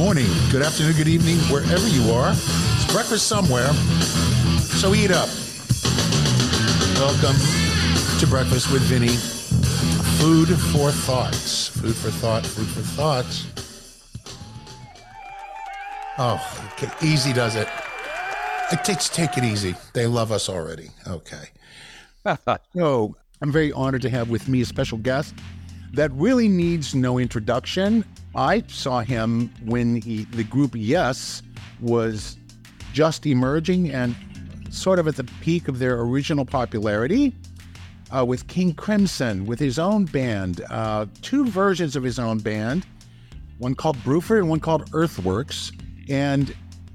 morning, good afternoon, good evening, wherever you are. It's breakfast somewhere, so eat up. Welcome to Breakfast with Vinny. Food for thoughts. Food for thought, food for thoughts. Oh, okay. easy does it. It takes take it easy. They love us already. Okay. so I'm very honored to have with me a special guest that really needs no introduction. I saw him when he the group Yes was just emerging and sort of at the peak of their original popularity. Uh, with King Crimson, with his own band, uh, two versions of his own band, one called Bruford and one called Earthworks. And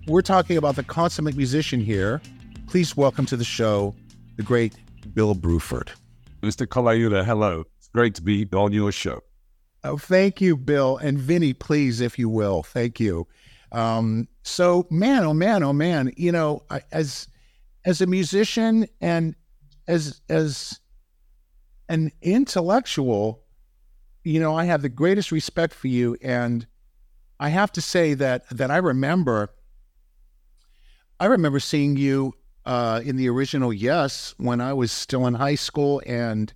we're talking about the consummate musician here. Please welcome to the show the great Bill Bruford. Mr. Colaiuta, hello. Great to be on your show. Oh, thank you, Bill. And Vinny, please, if you will. Thank you. Um, so, man, oh, man, oh, man, you know, as as a musician and as as an intellectual, you know, I have the greatest respect for you. And I have to say that that I remember I remember seeing you uh, in the original Yes when I was still in high school, and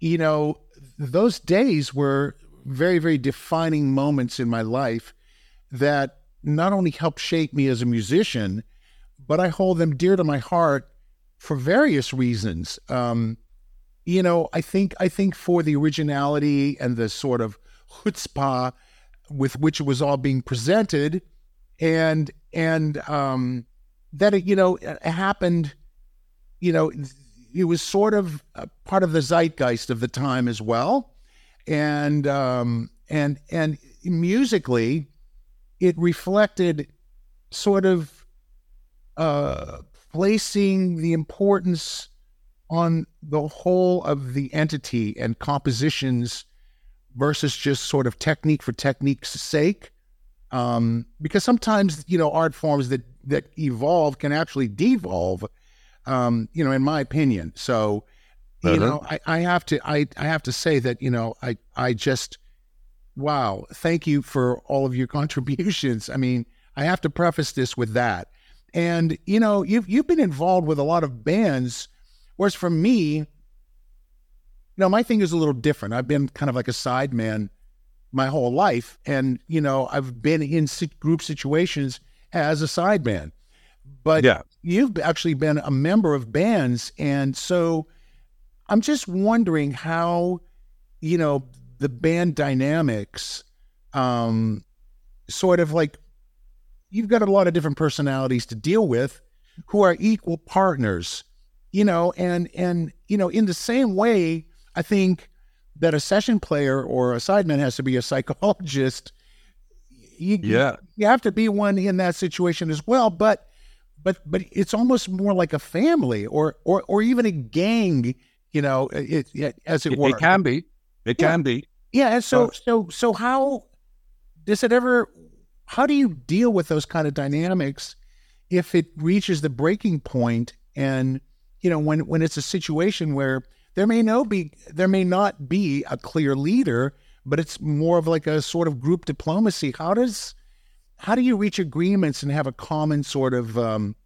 you know those days were very very defining moments in my life that not only helped shape me as a musician, but I hold them dear to my heart for various reasons. Um, you know, I think I think for the originality and the sort of chutzpah with which it was all being presented, and and um, that it, you know it happened. You know, it was sort of part of the zeitgeist of the time as well, and um, and and musically, it reflected sort of uh, placing the importance on the whole of the entity and compositions versus just sort of technique for technique's sake. Um, because sometimes, you know, art forms that, that evolve can actually devolve, um, you know, in my opinion. So, you uh-huh. know, I, I have to, I, I have to say that, you know, I, I just, wow, thank you for all of your contributions. I mean, I have to preface this with that. And, you know, you've, you've been involved with a lot of bands Whereas for me, you know, my thing is a little different. I've been kind of like a side man my whole life. And, you know, I've been in group situations as a side man. But yeah. You've actually been a member of bands. And so I'm just wondering how, you know, the band dynamics um, sort of like you've got a lot of different personalities to deal with who are equal partners you know, and and you know, in the same way, I think that a session player or a sideman has to be a psychologist. You, yeah, you have to be one in that situation as well. But but but it's almost more like a family or or or even a gang. You know, it, it as it, it were. It can be. It yeah. can be. Yeah, and so so so how does it ever? How do you deal with those kind of dynamics if it reaches the breaking point and you know, when when it's a situation where there may no be there may not be a clear leader, but it's more of like a sort of group diplomacy. How does how do you reach agreements and have a common sort of um,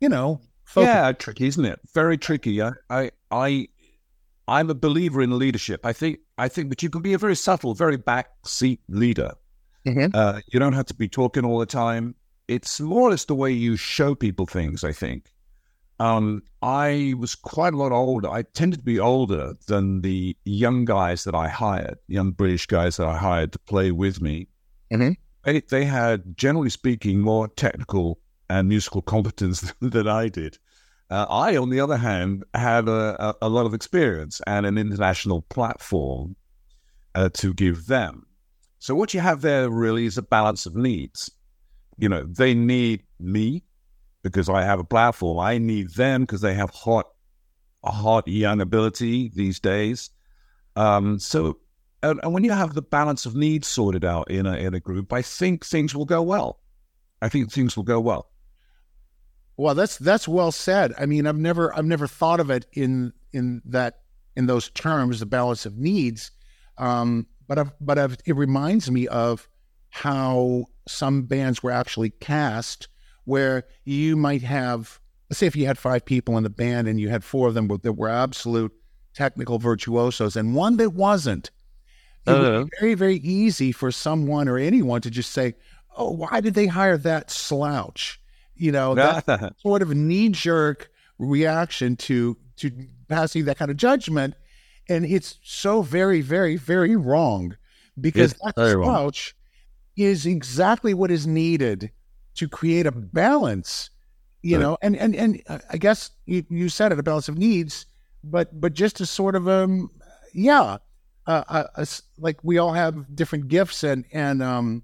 you know, focus? yeah, tricky, isn't it? Very tricky. I I I I'm a believer in leadership. I think I think that you can be a very subtle, very backseat leader. Mm-hmm. Uh, you don't have to be talking all the time. It's more or less the way you show people things. I think um, I was quite a lot older. I tended to be older than the young guys that I hired, young British guys that I hired to play with me. Mm-hmm. They, they had, generally speaking, more technical and musical competence than I did. Uh, I, on the other hand, had a, a, lot of experience and an international platform uh, to give them. So what you have there really is a balance of needs. You know, they need me because I have a platform. I need them because they have hot, hot young ability these days. Um, so, and, and, when you have the balance of needs sorted out in a in a group, I think things will go well. I think things will go well. Well, that's that's well said. I mean, I've never I've never thought of it in in that in those terms, the balance of needs. Um, but I've, but I've, it reminds me of how some bands were actually cast where you might have, let's say, if you had five people in the band and you had four of them that were absolute technical virtuosos and one that wasn't. It uh-huh. would be very, very easy for someone or anyone to just say, "Oh, why did they hire that slouch?" You know, that sort of knee jerk reaction to to passing that kind of judgment, and it's so very, very, very wrong because it's that slouch wrong. is exactly what is needed to create a balance. You right. know, and and and uh, I guess you, you said it, a balance of needs, but but just to sort of um, yeah, uh, uh, like we all have different gifts and and um,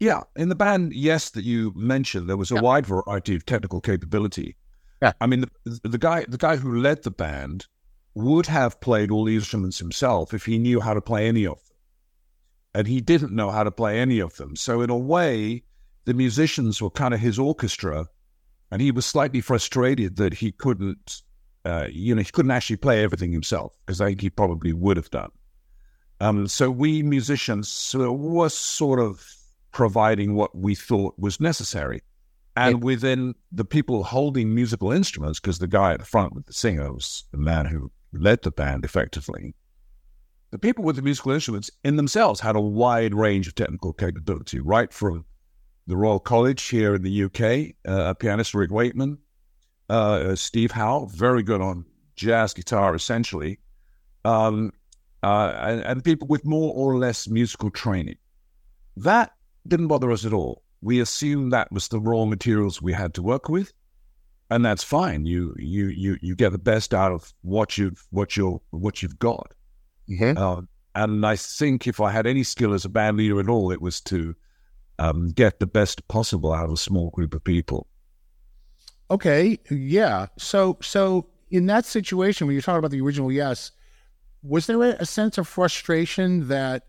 yeah, in the band, yes, that you mentioned, there was a yeah. wide variety of technical capability. Yeah, I mean, the, the guy the guy who led the band would have played all the instruments himself if he knew how to play any of them. And he didn't know how to play any of them. So, in a way, the musicians were kind of his orchestra. And he was slightly frustrated that he couldn't, uh, you know, he couldn't actually play everything himself, because I think he probably would have done. Um, so, we musicians were sort of providing what we thought was necessary. And within the people holding musical instruments, because the guy at the front with the singer was the man who led the band effectively, the people with the musical instruments in themselves had a wide range of technical capability, right from the Royal College here in the UK, uh, pianist Rick Wakeman, uh, Steve Howe, very good on jazz guitar, essentially, um, uh, and, and, people with more or less musical training. That didn't bother us at all. We assumed that was the raw materials we had to work with, and that's fine. You you you you get the best out of what you've what you what you've got. Mm-hmm. Uh, and I think if I had any skill as a band leader at all, it was to um, get the best possible out of a small group of people. Okay, yeah. So so in that situation, when you're talking about the original Yes, was there a sense of frustration that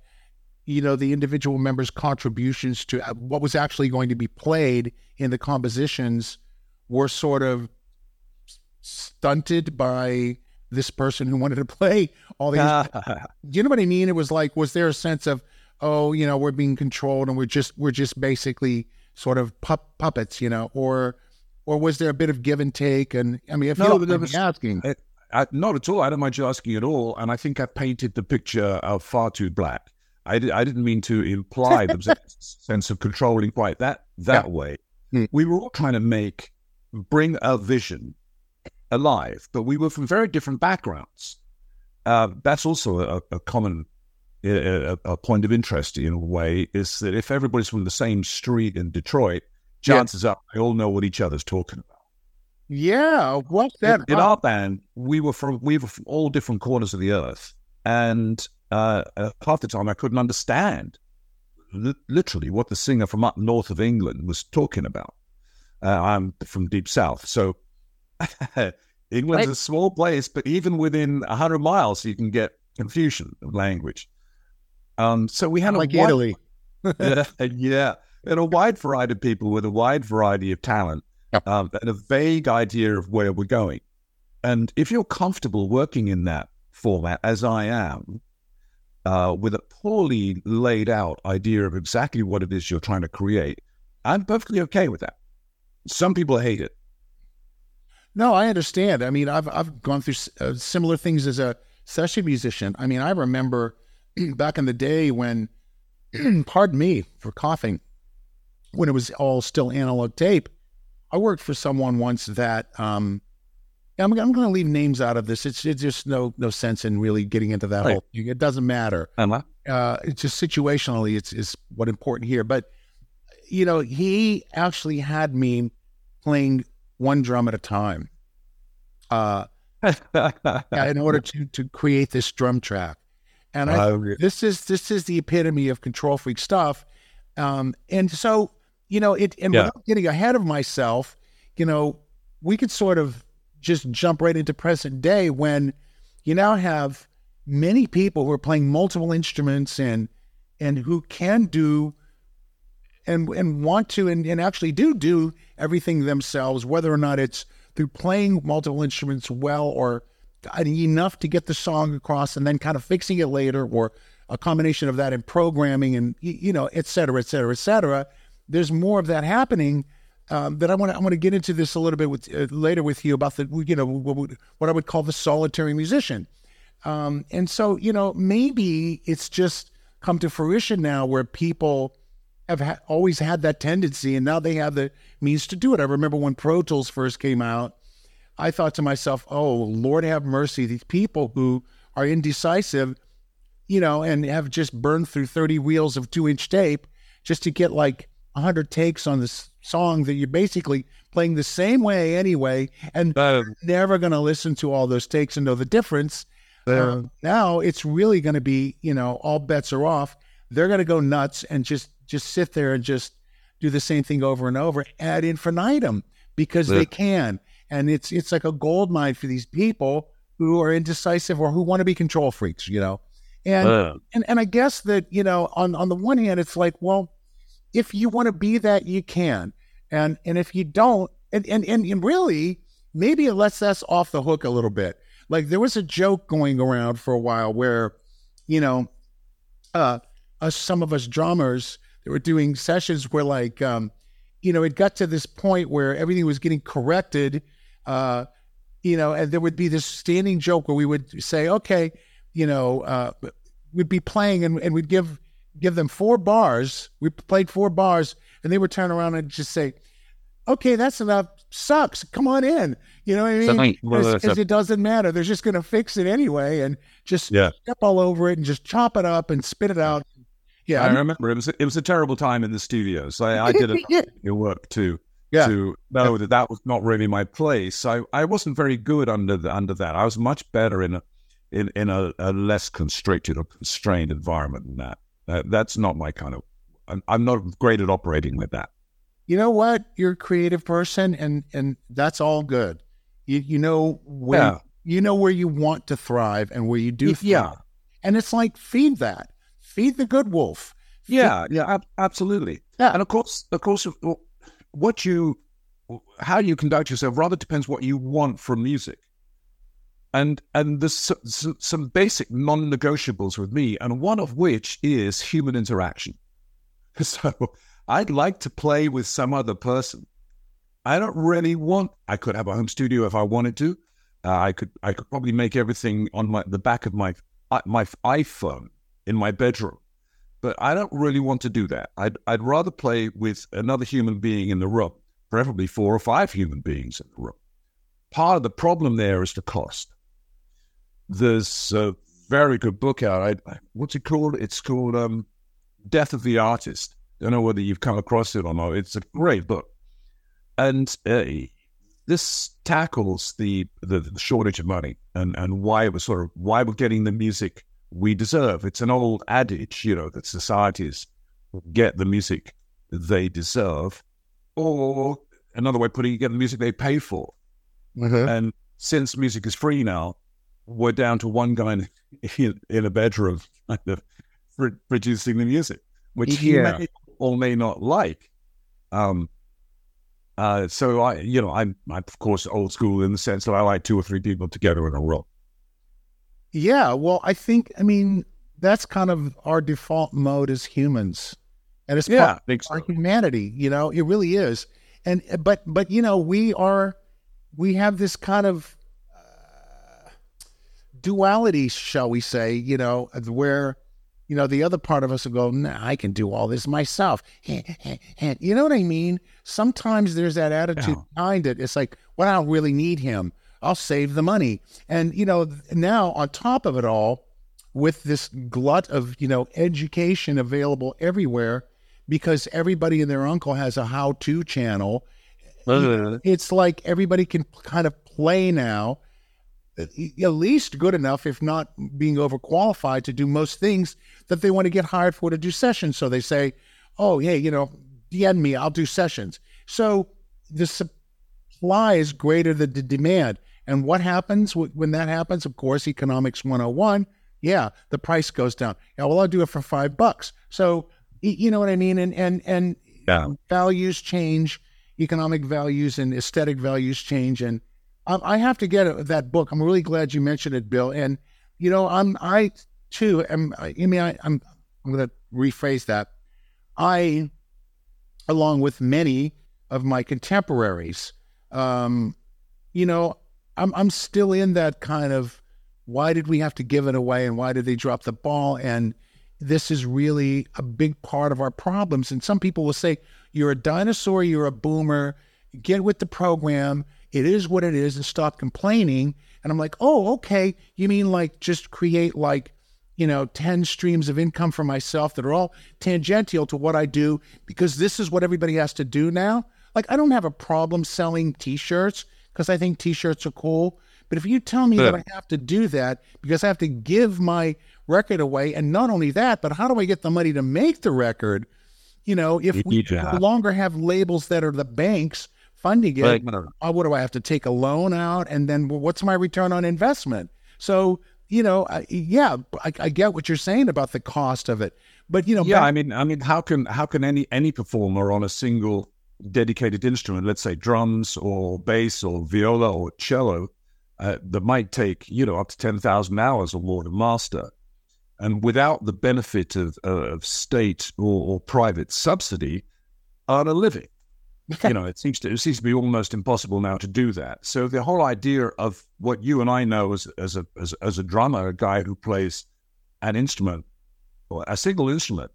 you know the individual members' contributions to uh, what was actually going to be played in the compositions were sort of stunted by this person who wanted to play all these. do you know what I mean? It was like, was there a sense of, oh, you know, we're being controlled and we're just we're just basically sort of pup- puppets, you know, or or was there a bit of give and take? And I mean, if no, you don't was, asking, it, I, not at all. I don't mind you asking at all. And I think I painted the picture of far too black. I, did, I didn't mean to imply the sense of controlling quite that that yeah. way. Hmm. We were all trying to make bring a vision alive, but we were from very different backgrounds. Uh, that's also a, a common a, a, point of interest in a way is that if everybody's from the same street in Detroit, chances yeah. are they all know what each other's talking about. Yeah, what's that? In, in our band, we were from we were from all different corners of the earth, and uh, half the time I couldn't understand li- literally what the singer from up north of England was talking about. Uh, I'm from deep south, so England's a small place, but even within 100 miles, you can get confusion of language. Um, so we had like wide, Italy. yeah, yeah, and a wide variety of people with a wide variety of talent um, and a vague idea of where we're going. And if you're comfortable working in that format, as I am, uh, with a poorly laid out idea of exactly what it is you're trying to create, I'm perfectly okay with that. Some people hate it. No, I understand. I mean, I've I've gone through uh, similar things as a session musician. I mean, I remember back in the day when, pardon me for coughing, when it was all still analog tape. I worked for someone once that um, I'm, I'm going to leave names out of this. It's, it's just no no sense in really getting into that right. whole. Thing. It doesn't matter. Uh-huh. Uh, it's just situationally, it's is what important here. But you know, he actually had me playing one drum at a time uh, in order to to create this drum track. And I, uh, this is this is the epitome of control freak stuff. Um, and so you know it, and yeah. without getting ahead of myself, you know, we could sort of just jump right into present day when you now have many people who are playing multiple instruments and and who can do and and want to and, and actually do do everything themselves, whether or not it's through playing multiple instruments well or enough to get the song across and then kind of fixing it later or a combination of that in programming and you know et cetera et cetera et cetera there's more of that happening. Um, that I want to I want to get into this a little bit with uh, later with you about the you know what, what I would call the solitary musician, um, and so you know maybe it's just come to fruition now where people have ha- always had that tendency and now they have the means to do it. I remember when Pro Tools first came out, I thought to myself, "Oh Lord, have mercy! These people who are indecisive, you know, and have just burned through thirty reels of two-inch tape just to get like." 100 takes on this song that you're basically playing the same way anyway and never going to listen to all those takes and know the difference. Uh, now it's really going to be you know all bets are off. They're going to go nuts and just just sit there and just do the same thing over and over ad infinitum because yeah. they can. And it's it's like a gold mine for these people who are indecisive or who want to be control freaks you know? And and and i guess that you know on on the one hand it's like well if you want to be that, you can. And and if you don't, and, and and really, maybe it lets us off the hook a little bit. Like there was a joke going around for a while where, you know, uh, us some of us drummers that were doing sessions where like, um, you know, it got to this point where everything was getting corrected, uh, you know, and there would be this standing joke where we would say, okay, you know, uh, we'd be playing and, and we'd give give them four bars. We played four bars, and they would turn around and just say, "Okay, that's enough. Sucks. Come on in." You know what I mean? Because it doesn't matter. They're just going to fix it anyway, and just yeah. step all over it and just chop it up and spit it out. Yeah, I, I remember it was it was a terrible time in the studio. So I, I did it yeah. your work too. Yeah. To know that that was not really my place. I, I wasn't very good under the, under that. I was much better in a in in a, a less constricted or constrained environment than that. Uh, that's not my kind of. I'm, I'm not great at operating with that. You know what? You're a creative person, and and that's all good. You you know where yeah. you know where you want to thrive and where you do. Thrive. Yeah, and it's like feed that, feed the good wolf. Feed yeah, yeah, ab- absolutely. Yeah, and of course, of course, what you, how you conduct yourself rather depends what you want from music and and there's some, basic non-negotiables with me, and one of which is human interaction. So I'd like to play with some other person. I don't really want. I could have a home studio if I wanted to. Uh, I could I could probably make everything on my the back of my uh, my iPhone in my bedroom, but I don't really want to do that. I'd I'd rather play with another human being in the room, preferably four or five human beings in the room. Part of the problem there is the cost there's a very good book out. I, what's it called? It's called um, Death of the Artist. I don't know whether you've come across it or not. It's a great book, and uh, this tackles the, the, the shortage of money and and why we're sort of why we're getting the music we deserve. It's an old adage, you know, that societies get the music they deserve, or another way of putting it, get the music they pay for. Mm-hmm. And since music is free now, we're down to one guy in, in a bedroom kind of producing the music, which yeah. he may or may not like. Um, uh, so I, you know, I'm, I'm of course old school in the sense that I like two or three people together in a row. Yeah, well, I think, I mean, that's kind of our default mode as humans, and it's yeah, part so. our humanity. You know, it really is. And but but you know, we are we have this kind of duality, shall we say, you know, where, you know, the other part of us will go, nah, I can do all this myself. you know what I mean? Sometimes there's that attitude yeah. behind it. It's like, well, I don't really need him. I'll save the money. And, you know, now on top of it all, with this glut of, you know, education available everywhere, because everybody and their uncle has a how to channel, it's like everybody can kind of play now at least good enough, if not being overqualified to do most things that they want to get hired for to do sessions. So they say, oh, hey, you know, DM me, I'll do sessions. So the supply is greater than the demand. And what happens when that happens? Of course, economics 101. Yeah, the price goes down. Yeah, well, I'll do it for five bucks. So, you know what I mean? And, and, and yeah. values change, economic values and aesthetic values change. And, I have to get that book. I'm really glad you mentioned it, Bill. And you know, I'm I too am. I mean, I, I'm I'm going to rephrase that. I along with many of my contemporaries. Um, you know, I'm I'm still in that kind of why did we have to give it away and why did they drop the ball and this is really a big part of our problems. And some people will say, You're a dinosaur, you're a boomer, get with the program. It is what it is, and stop complaining. And I'm like, Oh, okay. You mean like just create like, you know, 10 streams of income for myself that are all tangential to what I do because this is what everybody has to do now? Like, I don't have a problem selling t shirts because I think t shirts are cool. But if you tell me yeah. that I have to do that because I have to give my record away. And not only that, but how do I get the money to make the record? You know, if we no longer have labels that are the banks funding it, right. uh, what do I have to take a loan out? And then well, what's my return on investment? So, you know, I, yeah, I, I, get what you're saying about the cost of it, but you know, yeah, back- I mean, I mean, how can how can any any performer on a single dedicated instrument, let's say drums or bass or viola or cello, uh, that might take you know up to ten thousand hours or more to master, and without the benefit of, of state or, or private subsidy, earn a living. you know, it seems to it seems to be almost impossible now to do that. So the whole idea of what you and I know as as a as, as a drummer, a guy who plays an instrument or a single instrument,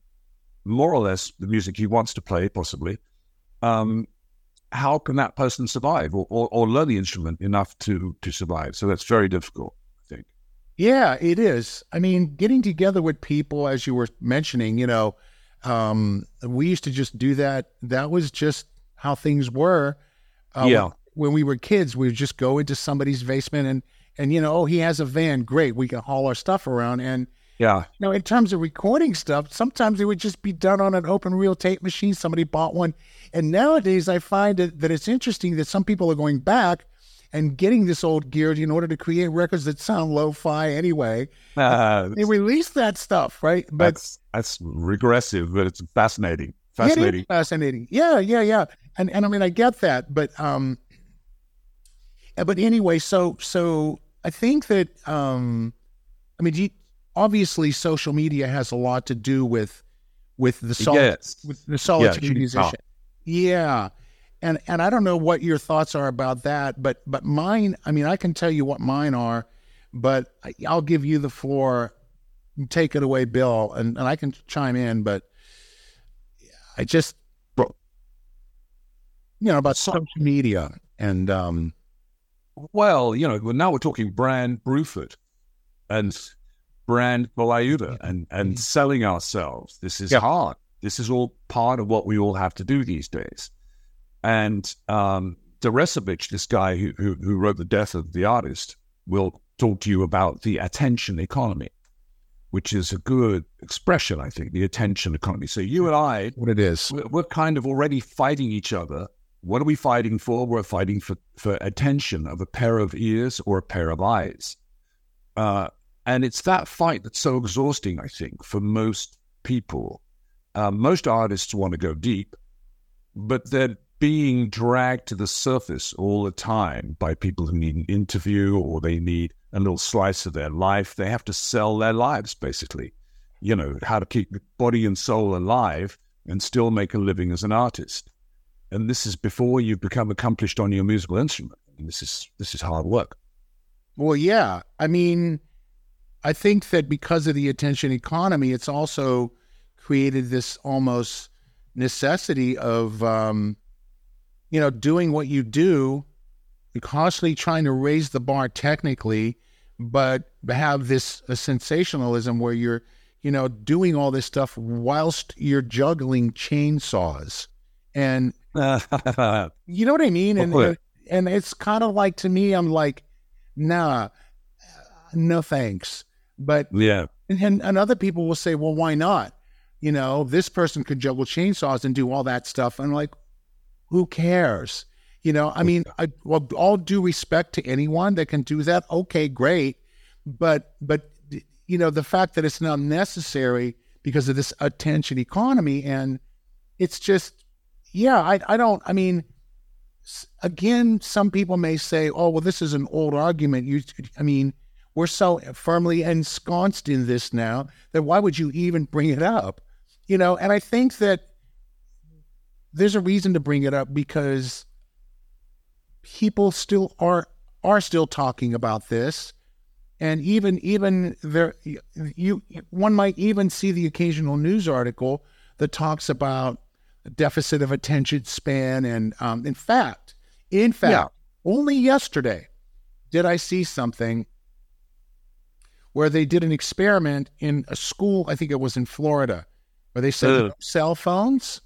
more or less the music he wants to play, possibly. Um, how can that person survive or, or, or learn the instrument enough to to survive? So that's very difficult. I think. Yeah, it is. I mean, getting together with people, as you were mentioning, you know, um, we used to just do that. That was just how things were. Uh, yeah. When, when, we were kids, we would just go into somebody's basement and, and, you know, oh, he has a van. Great. We can haul our stuff around. And, yeah. You know, in terms of recording stuff, sometimes it would just be done on an open reel tape machine. Somebody bought one. And nowadays, I find that, that it's interesting that some people are going back and getting this old gear in order to create records that sound lo-fi anyway. Uh, they release that stuff, right? But that's, that's regressive, but it's fascinating. Fascinating. fascinating. Yeah, yeah, yeah. And and I mean I get that, but um but anyway, so so I think that um I mean obviously social media has a lot to do with with the sol- yes. with the solitude yeah, musician. Yeah and and I don't know what your thoughts are about that, but but mine. I mean, I can tell you what mine are, but I'll give you the floor. Take it away, Bill, and, and I can chime in. But I just, you know, about social media and. um Well, you know, now we're talking brand Bruford and brand Colaiuta and and mm-hmm. selling ourselves. This is yeah. hard. This is all part of what we all have to do these days. And um, this guy who, who, who wrote The Death of the Artist, will talk to you about the attention economy, which is a good expression, I think, the attention economy. So you and I, what it is, we're, we're kind of already fighting each other. What are we fighting for? We're fighting for, for attention of a pair of ears or a pair of eyes. Uh, and it's that fight that's so exhausting, I think, for most people. Uh, most artists want to go deep, but they're being dragged to the surface all the time by people who need an interview or they need a little slice of their life. They have to sell their lives, basically. You know, how to keep body and soul alive and still make a living as an artist. And this is before you've become accomplished on your musical instrument. And this is this is hard work. Well, yeah. I mean, I think that because of the attention economy, it's also created this almost necessity of um, you know, doing what you do, constantly trying to raise the bar technically, but have this sensationalism where you're, you know, doing all this stuff whilst you're juggling chainsaws. And you know what I mean? And, and, and it's kind of like to me, I'm like, nah, no thanks. But yeah. And, and other people will say, well, why not? You know, this person could juggle chainsaws and do all that stuff. And I'm like, who cares? You know, I mean, I, well, all due respect to anyone that can do that, okay, great. But, but, you know, the fact that it's not necessary because of this attention economy and it's just, yeah, I, I don't, I mean, again, some people may say, oh, well, this is an old argument. You, I mean, we're so firmly ensconced in this now that why would you even bring it up? You know, and I think that there's a reason to bring it up because people still are are still talking about this, and even even there, you one might even see the occasional news article that talks about deficit of attention span, and um, in fact, in fact, yeah. only yesterday did I see something where they did an experiment in a school. I think it was in Florida, where they said cell phones.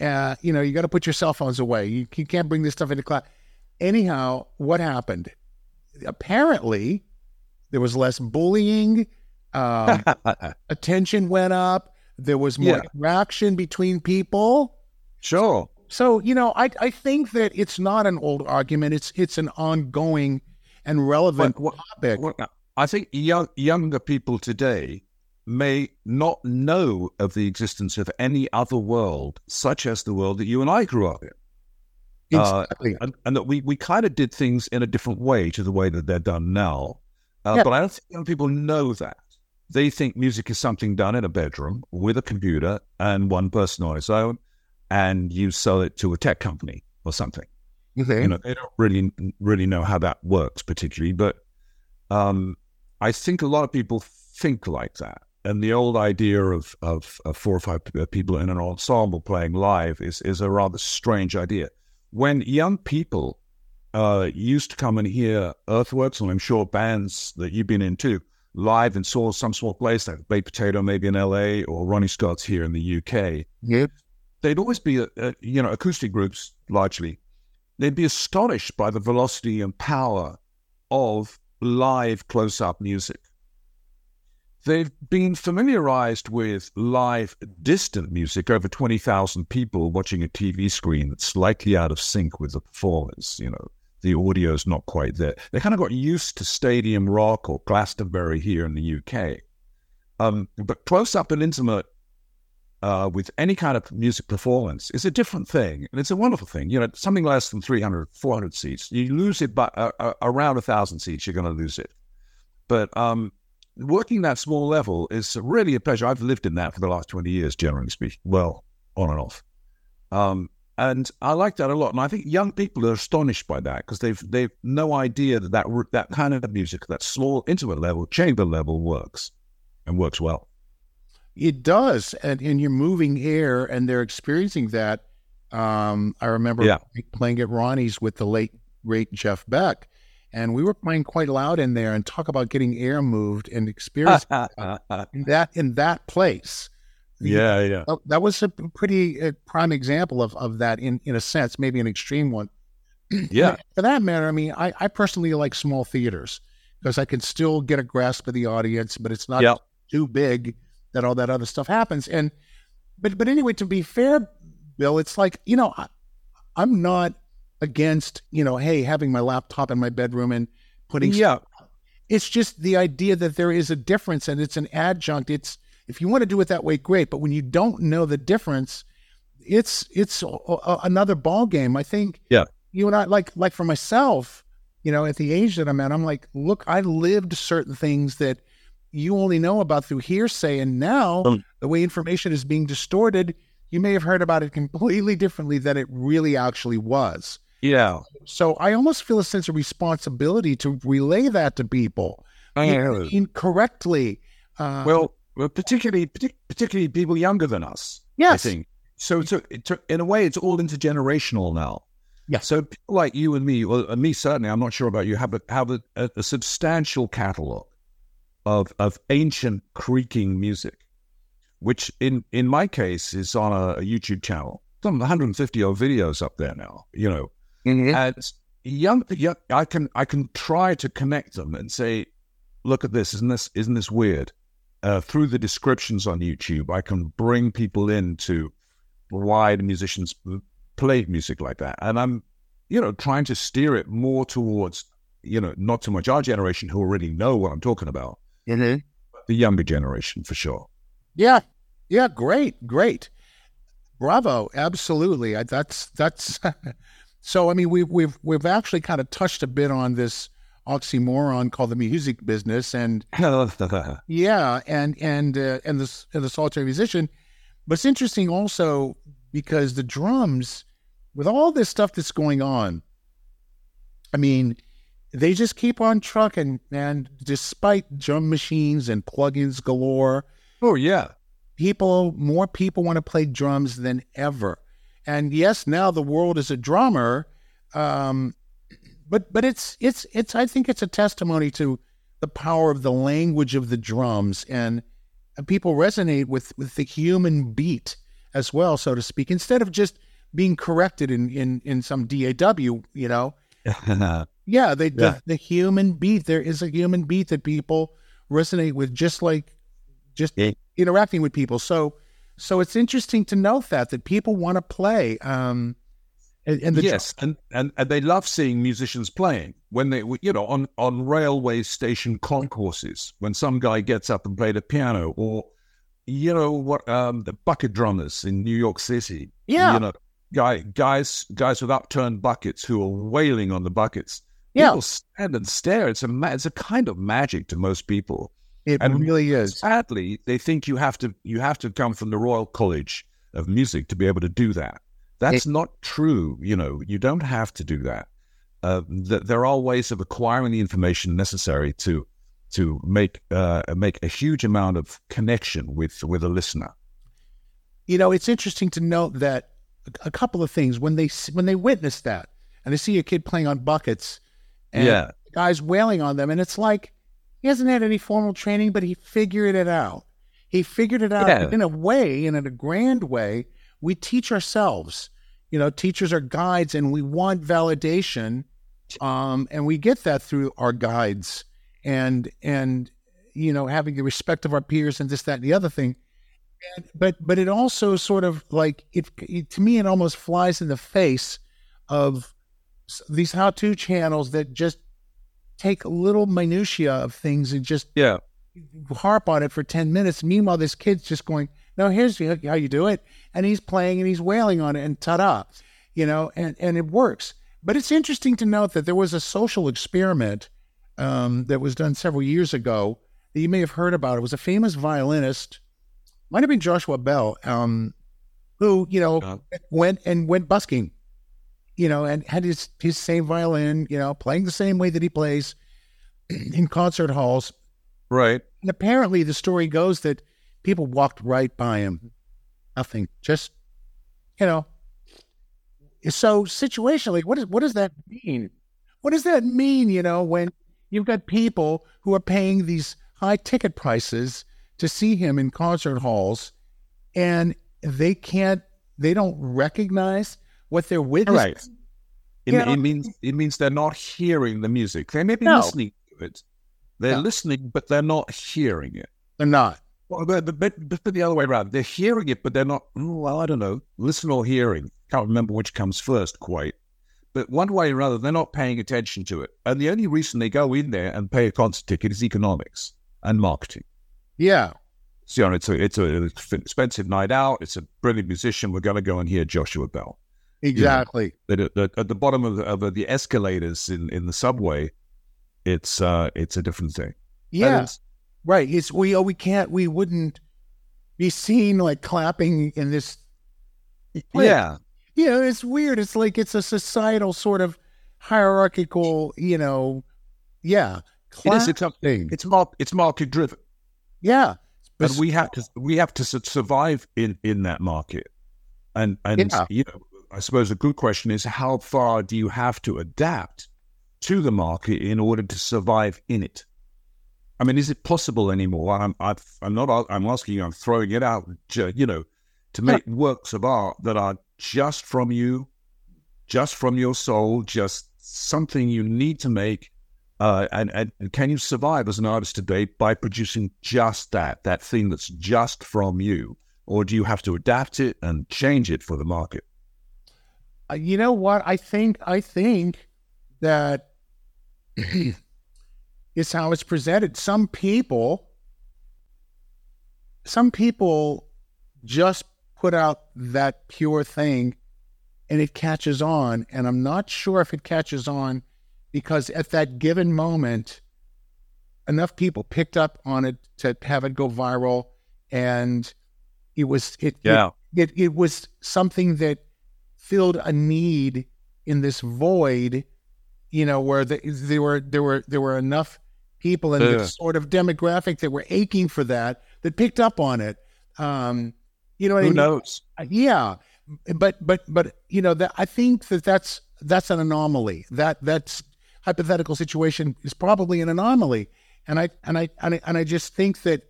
Uh, you know, you got to put your cell phones away. You, you can't bring this stuff into class. Anyhow, what happened? Apparently, there was less bullying. Um, attention went up. There was more yeah. interaction between people. Sure. So you know, I I think that it's not an old argument. It's it's an ongoing and relevant what, topic. What, I think young, younger people today may not know of the existence of any other world such as the world that you and I grew up in. Exactly. Uh, and, and, that we, we kind of did things in a different way to the way that they're done now. Uh, yeah. But I don't think young people know that. They think music is something done in a bedroom with a computer and one person on its own, and you sell it to a tech company or something. Okay. You know, they don't really really know how that works particularly, but um, I think a lot of people think like that. And the old idea of, of, of four or five people in an ensemble playing live is, is a rather strange idea. When young people uh, used to come and hear Earthworks, and I'm sure bands that you've been in too, live and saw some small place like Baked Potato, maybe in LA, or Ronnie Scott's here in the UK. Yep. They'd always be, uh, you know, acoustic groups largely. They'd be astonished by the velocity and power of live close up music. They've been familiarized with live distant music, over 20,000 people watching a TV screen that's slightly out of sync with the performance. You know, the audio's not quite there. They kind of got used to stadium rock or Glastonbury here in the UK. Um, but close up and intimate uh, with any kind of music performance is a different thing. And it's a wonderful thing. You know, something less than 300, 400 seats, you lose it by uh, uh, around a thousand seats, you're going to lose it. But um, working that small level is really a pleasure. I've lived in that for the last 20 years, generally speaking, well, on and off. Um, and I like that a lot. And I think young people are astonished by that because they've they've no idea that, that that kind of music, that small, intimate level, chamber level works and works well. It does, and, and you're moving air, and they're experiencing that. Um, I remember yeah. playing at Ronnie's with the late great Jeff Beck, and we were playing quite loud in there, and talk about getting air moved and experience that in that place. Yeah, yeah. That was a pretty uh, prime example of, of that in, in a sense, maybe an extreme one. Yeah. For that matter, I mean, I, I personally like small theaters because I can still get a grasp of the audience, but it's not yep. too big that all that other stuff happens. And but but anyway, to be fair, Bill, it's like you know I, I'm not against you know hey having my laptop in my bedroom and putting yeah. It's just the idea that there is a difference and it's an adjunct. It's if you want to do it that way, great. But when you don't know the difference, it's it's a, a, another ball game. I think. Yeah. You and I like like for myself, you know, at the age that I'm at, I'm like, look, I lived certain things that you only know about through hearsay. And now, um, the way information is being distorted, you may have heard about it completely differently than it really actually was. Yeah. So I almost feel a sense of responsibility to relay that to people I incorrectly. Uh, well, well, particularly particularly people younger than us. Yes. I think so. It's a, it's a, in a way, it's all intergenerational now. Yeah. So like you and me, well, me certainly, I'm not sure about you, have a, have a, a substantial catalog of of ancient creaking music, which in in my case is on a, a YouTube channel. Some 150 odd videos up there now, you know, mm-hmm. and young, young, I can I can try to connect them and say, look at this, isn't this isn't this weird? Uh, through the descriptions on YouTube, I can bring people in to why the musicians play music like that, and I'm, you know, trying to steer it more towards, you know, not so much our generation who already know what I'm talking about, Mm-hmm. The younger generation, for sure. Yeah, yeah, great, great, bravo, absolutely. I, that's that's. so I mean, we've we've we've actually kind of touched a bit on this oxymoron called the music business, and yeah, and and uh, and this and the solitary musician. But it's interesting also because the drums, with all this stuff that's going on, I mean, they just keep on trucking, man, despite drum machines and plugins galore. Oh, yeah. People, more people want to play drums than ever. And yes, now the world is a drummer. Um, but but it's it's it's I think it's a testimony to the power of the language of the drums and, and people resonate with with the human beat as well, so to speak, instead of just being corrected in in in some DAW, you know. yeah, they, yeah. The, the human beat. There is a human beat that people resonate with, just like just yeah. interacting with people. So, so it's interesting to note that that people want to play. Um, and, and yes, and, and and they love seeing musicians playing when they, you know, on on railway station concourses when some guy gets up and played a piano, or you know what, um, the bucket drummers in New York City. Yeah, you know, guy guys guys with upturned buckets who are wailing on the buckets. Yeah. People stand and stare. It's a ma- it's a kind of magic to most people. It and really is. Sadly, they think you have to you have to come from the Royal College of Music to be able to do that. That's it, not true. You know, you don't have to do that. Uh, th- there are ways of acquiring the information necessary to to make uh, make a huge amount of connection with with a listener. You know, it's interesting to note that a couple of things when they when they witness that and they see a kid playing on buckets and yeah. guys wailing on them, and it's like he hasn't had any formal training, but he figured it out. He figured it out yeah. in a way, and in a grand way, we teach ourselves. You know, teachers are guides, and we want validation, um, and we get that through our guides, and and you know, having the respect of our peers, and this, that, and the other thing. And, but but it also sort of like it, it to me, it almost flies in the face of these how-to channels that just take little minutia of things and just yeah harp on it for 10 minutes meanwhile this kid's just going no, here's how you do it. And he's playing and he's wailing on it and ta-da, you know, and, and it works. But it's interesting to note that there was a social experiment um, that was done several years ago that you may have heard about. It was a famous violinist, might have been Joshua Bell, um, who, you know, went and went busking, you know, and had his, his same violin, you know, playing the same way that he plays in concert halls. Right. And apparently the story goes that People walked right by him. Nothing. Just, you know. So situationally, what is what does that mean? What does that mean, you know, when you've got people who are paying these high ticket prices to see him in concert halls and they can't they don't recognize what they're witnessing. Right. It, it, means it means they're not hearing the music. They may be no. listening to it. They're no. listening, but they're not hearing it. They're not. Well, but, but, but, but the other way around. They're hearing it, but they're not, oh, well, I don't know, listen or hearing. Can't remember which comes first quite. But one way or other, they're not paying attention to it. And the only reason they go in there and pay a concert ticket is economics and marketing. Yeah. So, you know, it's, a, it's an expensive night out. It's a brilliant musician. We're going to go and hear Joshua Bell. Exactly. You know, at, the, at the bottom of the, of the escalators in, in the subway, it's uh, it's a different thing. Yeah. Right. It's we oh we can't we wouldn't be seen like clapping in this Yeah. You know, it's weird. It's like it's a societal sort of hierarchical, you know, yeah. It is. It's, a, it's, mar- it's market driven. Yeah. But we have to we have to survive in, in that market. And and yeah. you know, I suppose a good question is how far do you have to adapt to the market in order to survive in it? I mean, is it possible anymore? I'm, i am not. I'm asking you. I'm throwing it out. You know, to make works of art that are just from you, just from your soul, just something you need to make. Uh, and, and can you survive as an artist today by producing just that, that thing that's just from you, or do you have to adapt it and change it for the market? Uh, you know what? I think. I think that. is how it's presented. Some people, some people just put out that pure thing and it catches on. And I'm not sure if it catches on because at that given moment, enough people picked up on it to have it go viral and it was it yeah it, it it was something that filled a need in this void, you know, where the, there were there were there were enough people in Yeah. this sort of demographic that were aching for that that picked up on it. Um, you know what I Who mean? knows? Yeah, but but but you know that I think that that's that's an anomaly. That that's hypothetical situation is probably an anomaly, and I and I and I, and I just think that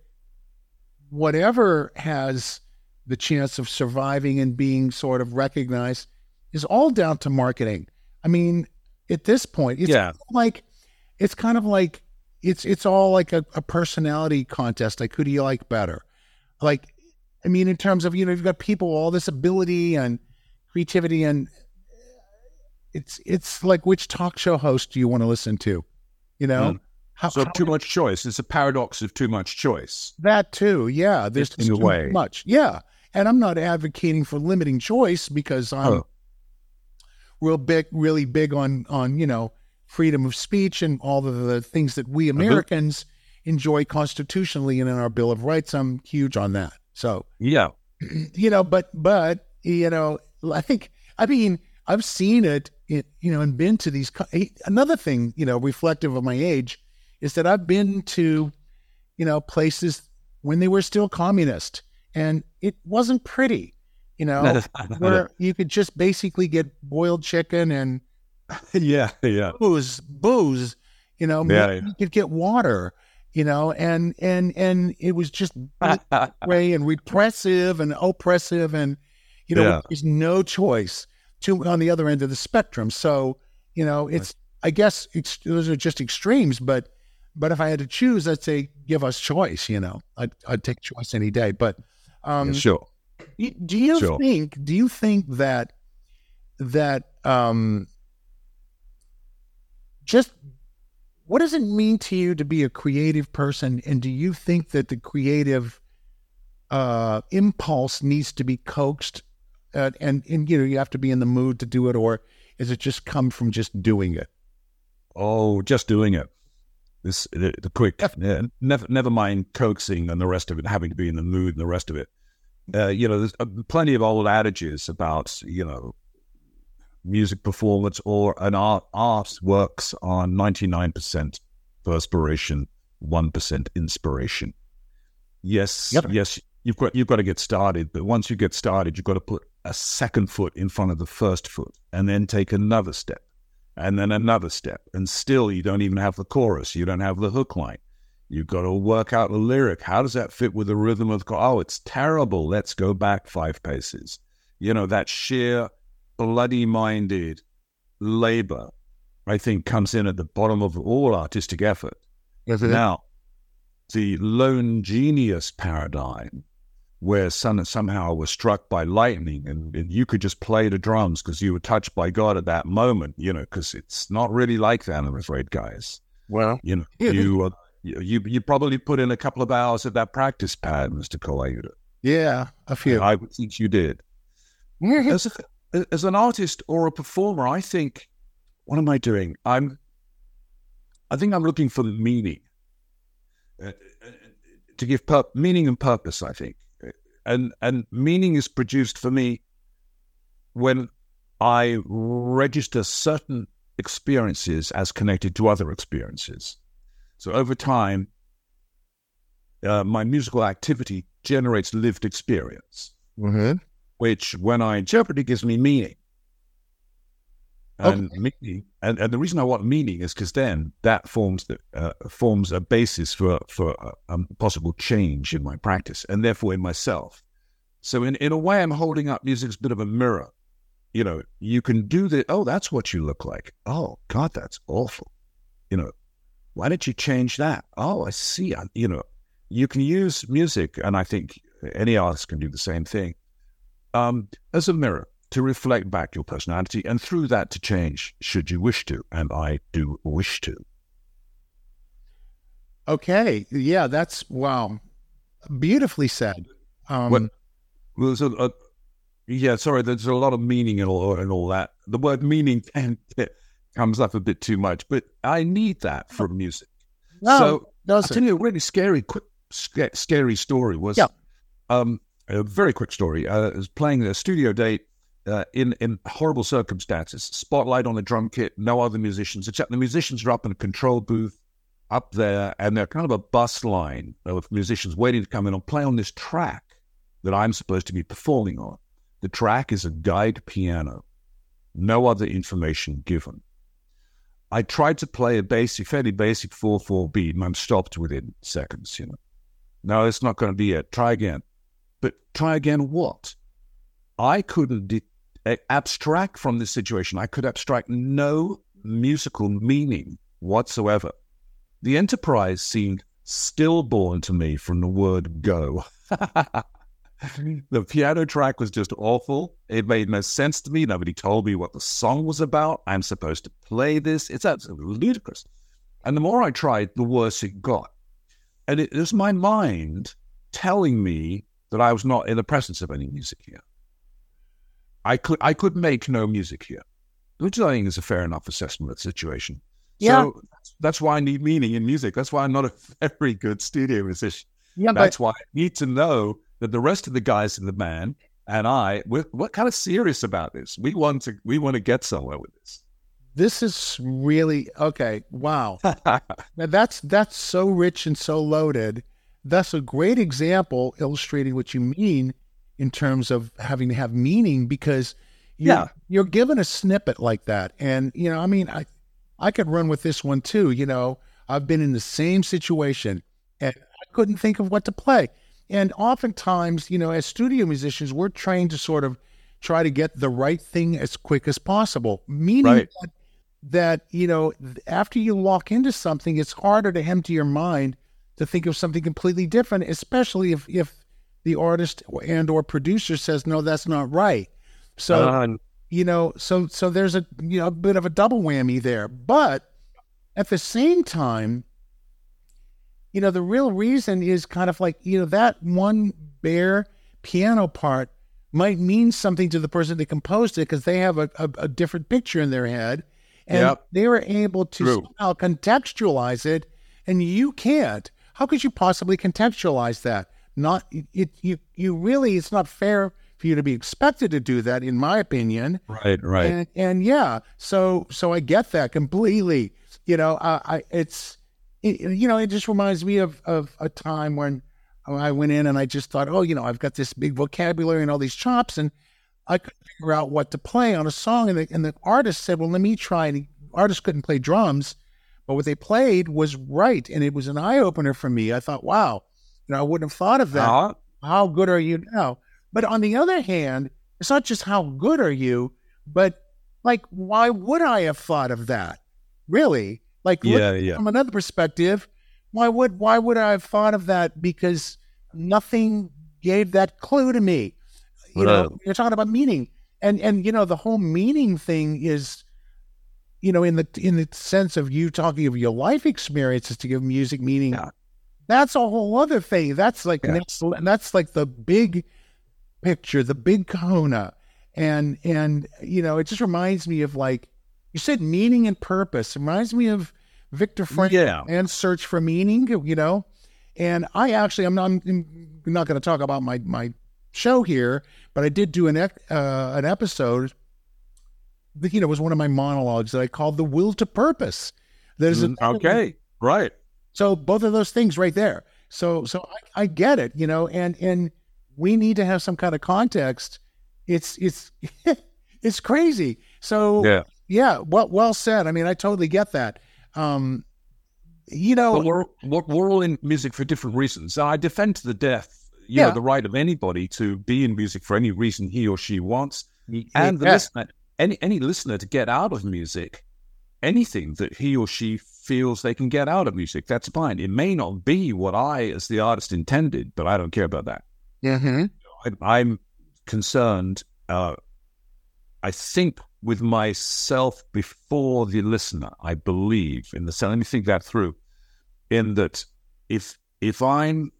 whatever has the chance of surviving and being sort of recognized is all down to marketing. I mean, at this point, it's Yeah. like it's kind of like it's it's all like a, a personality contest. Like who do you like better? Like, I mean, in terms of you know, you've got people all this ability and creativity, and it's it's like which talk show host do you want to listen to? You know, Mm. how, So how- too much choice. It's a paradox of too much choice. that too, yeah. There's In a too way. much, yeah. And I'm not advocating for limiting choice because I'm Oh. real big, really big on on you know freedom of speech and all the, the things that we. Americans enjoy constitutionally and in our Bill of Rights. I'm huge on that. So Yeah. you know, but but you know, I think I mean I've seen it, in, you know, and been to these. Another thing, you know, reflective of my age, is that I've been to, you know, places when they were still communist, and it wasn't pretty, you know, where you could just basically get boiled chicken and yeah. Yeah. booze, booze, you know, Yeah, yeah. you could get water, you know, and and and it was just way and repressive and oppressive and you know Yeah. there's no choice to on the other end of the spectrum so you know it's i guess ex- those are just extremes but but if i had to choose i'd say give us choice you know i'd, I'd take choice any day but um sure. do you Sure. think do you think that that um just what does it mean to you to be a creative person and do you think that the creative uh impulse needs to be coaxed uh, and and you know you have to be in the mood to do it or is it just come from just doing it Oh, just doing it. This the, the quick. Yeah, never, never mind coaxing and the rest of it, having to be in the mood and the rest of it. Uh, you know, there's uh, plenty of old adages about you know music performance or an art art works nine percent perspiration, one percent inspiration. Yes, Yep. yes, you've got you've got to get started, but once you get started, you've got to put a second foot in front of the first foot, and then take another step and then another step. And still, you don't even have the chorus. You don't have the hook line. You've got to work out the lyric. How does that fit with the rhythm of the chorus? Oh, it's terrible. Let's go back five paces. You know, that sheer bloody minded labor, I think, comes in at the bottom of all artistic effort. Now, the lone genius paradigm, where some, somehow was struck by lightning and, and you could just play the drums because you were touched by God at that moment, you know, because it's not really like that, I'm afraid, guys. well You know, you, uh, you you probably put in a couple of hours at that practice pad, Mr. Colaiuta. yeah a few I would think you did. As, a, as an artist or a performer, I think, what am I doing? I'm, I think I'm looking for meaning, uh, uh, to give pur- meaning and purpose. I think, and and meaning is produced for me when I register certain experiences as connected to other experiences. So over time, uh, my musical activity generates lived experience Mhm. Which when I interpret it gives me meaning. And meaning, and, and the reason I want meaning is because then that forms the uh, forms a basis for for a, a possible change in my practice and therefore in myself. So in in a way, I'm holding up music as a bit of a mirror. You know, you can do the oh, that's what you look like. Oh God, that's awful. You know, why did you change that? Oh, I see. I, you know, you can use music, and I think any artist can do the same thing um, as a mirror to reflect back your personality and through that to change should you wish to. And I do wish to. okay yeah that's wow beautifully said um Well, There's a, a, yeah, sorry, there's a lot of meaning in all, in all that. The word meaning comes up a bit too much, but I need that from music. no, so I'll tell you a really scary, quick, sca- scary story was Yeah. um, a very quick story. Uh, I was playing a studio date uh, in in horrible circumstances. Spotlight on the drum kit, no other musicians except the musicians are up in a control booth up there, and they're kind of a bus line of musicians waiting to come in and play on this track that I'm supposed to be performing on. The track is a guide piano, no other information given. I tried to play a basic, fairly basic 4 4 beat, and I'm stopped within seconds, you know. No, it's not going to be it. Try again. But try again what? I couldn't de- abstract from this situation. I could abstract no musical meaning whatsoever. The enterprise seemed stillborn to me from the word go. the piano track was just awful. It made no sense to me. Nobody told me what the song was about. I'm supposed to play this. It's absolutely ludicrous. And the more I tried, the worse it got. And it was my mind telling me that I was not in the presence of any music here. I could I could make no music here, which I think is a fair enough assessment of the situation. Yeah. So that's why I need meaning in music. That's why I'm not a very good studio musician. Yeah, that's but- why I need to know that the rest of the guys in the band and I, we're, we're kind of serious about this. We want to we want to get somewhere with this. This is really okay. Wow, now that's that's so rich and so loaded. That's a great example illustrating what you mean in terms of having to have meaning because you're, yeah, you're given a snippet like that, and you know, I mean, I I could run with this one too. You know, I've been in the same situation and I couldn't think of what to play. And oftentimes, you know, as studio musicians, we're trained to sort of try to get the right thing as quick as possible, meaning right. that, that, you know, after you lock into something, it's harder to empty your mind to think of something completely different, especially if, if the artist and or producer says, no, that's not right. So, uh, you know, so, so there's a, you know, a bit of a double whammy there. But at the same time, you know, the real reason is kind of like, you know, that one bare piano part might mean something to the person that composed it because they have a, a, a, different picture in their head. And yep. they were able to True. somehow contextualize it, and you can't. How could you possibly contextualize that? Not it. You you really. It's not fair for you to be expected to do that, in my opinion. Right. Right. And, and yeah. So so I get that completely. You know, I, I it's it, you know, it just reminds me of, of a time when I went in and I just thought, oh, you know, I've got this big vocabulary and all these chops, and I couldn't figure out what to play on a song. And the, and the artist said, well, let me try. And the artist couldn't play drums, but what they played was right. And it was an eye opener for me. I thought, wow, you know, I wouldn't have thought of that. Uh-huh. How good are you now? But on the other hand, it's not just how good are you, but like, why would I have thought of that? Really? Like, yeah, yeah. From another perspective, why would why would I have thought of that? Because nothing gave that clue to me. You know, you're talking about meaning, and and you know the whole meaning thing is, you know, in the in the sense of you talking of your life experiences to give music meaning. Yeah. That's a whole other thing. That's like yeah. next, that's like the big picture, the big kahuna, and and you know, it just reminds me of like you said meaning and purpose. It reminds me of Viktor Frankl yeah. and Search for Meaning, you know. And I actually, I'm not, I'm not going to talk about my, my show here, but I did do an, uh, an episode you know, was one of my monologues that I called The Will to Purpose. There's mm, okay, right. So both of those things right there. So, so I, I get it, you know, and, and we need to have some kind of context. It's, it's, it's crazy. So, yeah, yeah, well, well said. I mean, I totally get that. Um, you know, but we're we're all in music for different reasons. I defend to the death, you yeah. know, the right of anybody to be in music for any reason he or she wants, and the yeah. listener, any any listener to get out of music anything that he or she feels they can get out of music. That's fine. It may not be what I, as the artist, intended, but I don't care about that. Mm-hmm. I, am concerned. Uh, I think with myself before the listener. I believe in the let me think that through. In that, if if I'm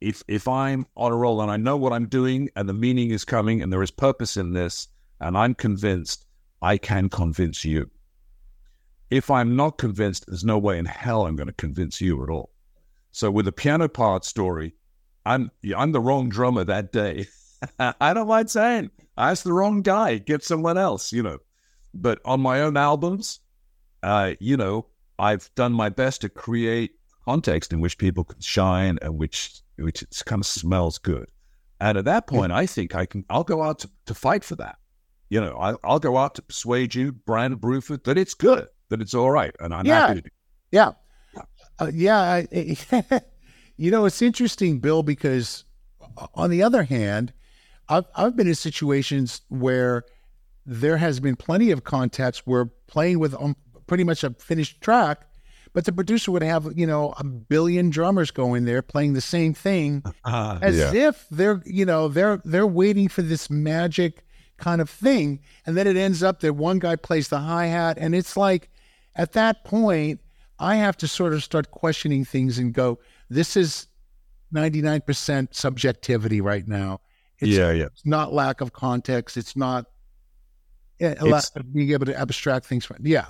if if I'm on a roll and I know what I'm doing and the meaning is coming and there is purpose in this and I'm convinced, I can convince you. If I'm not convinced, there's no way in hell I'm going to convince you at all. So with the piano part story, I'm I'm the wrong drummer that day. I don't mind saying I asked the wrong guy. Get someone else, you know. But on my own albums, uh, you know, I've done my best to create context in which people can shine and which which kind of smells good. And at that point, I think I can. I'll go out to, to fight for that. You know, I, will go out to persuade you, Brand Bruford, that it's good, that it's all right, and I'm yeah. happy to do. Yeah, uh, yeah. I, you know, it's interesting, Bill, because on the other hand, I've I've been in situations where there has been plenty of contexts where playing with um, pretty much a finished track but the producer would have, you know, a billion drummers going there playing the same thing uh, as yeah. if they're, you know, they're they're waiting for this magic kind of thing. And then it ends up that one guy plays the hi-hat and it's like at that point I have to sort of start questioning things and go, this is 99% subjectivity right now. It's, yeah, yeah. It's not lack of context. It's not a it's, lack of being able to abstract things from. Yeah.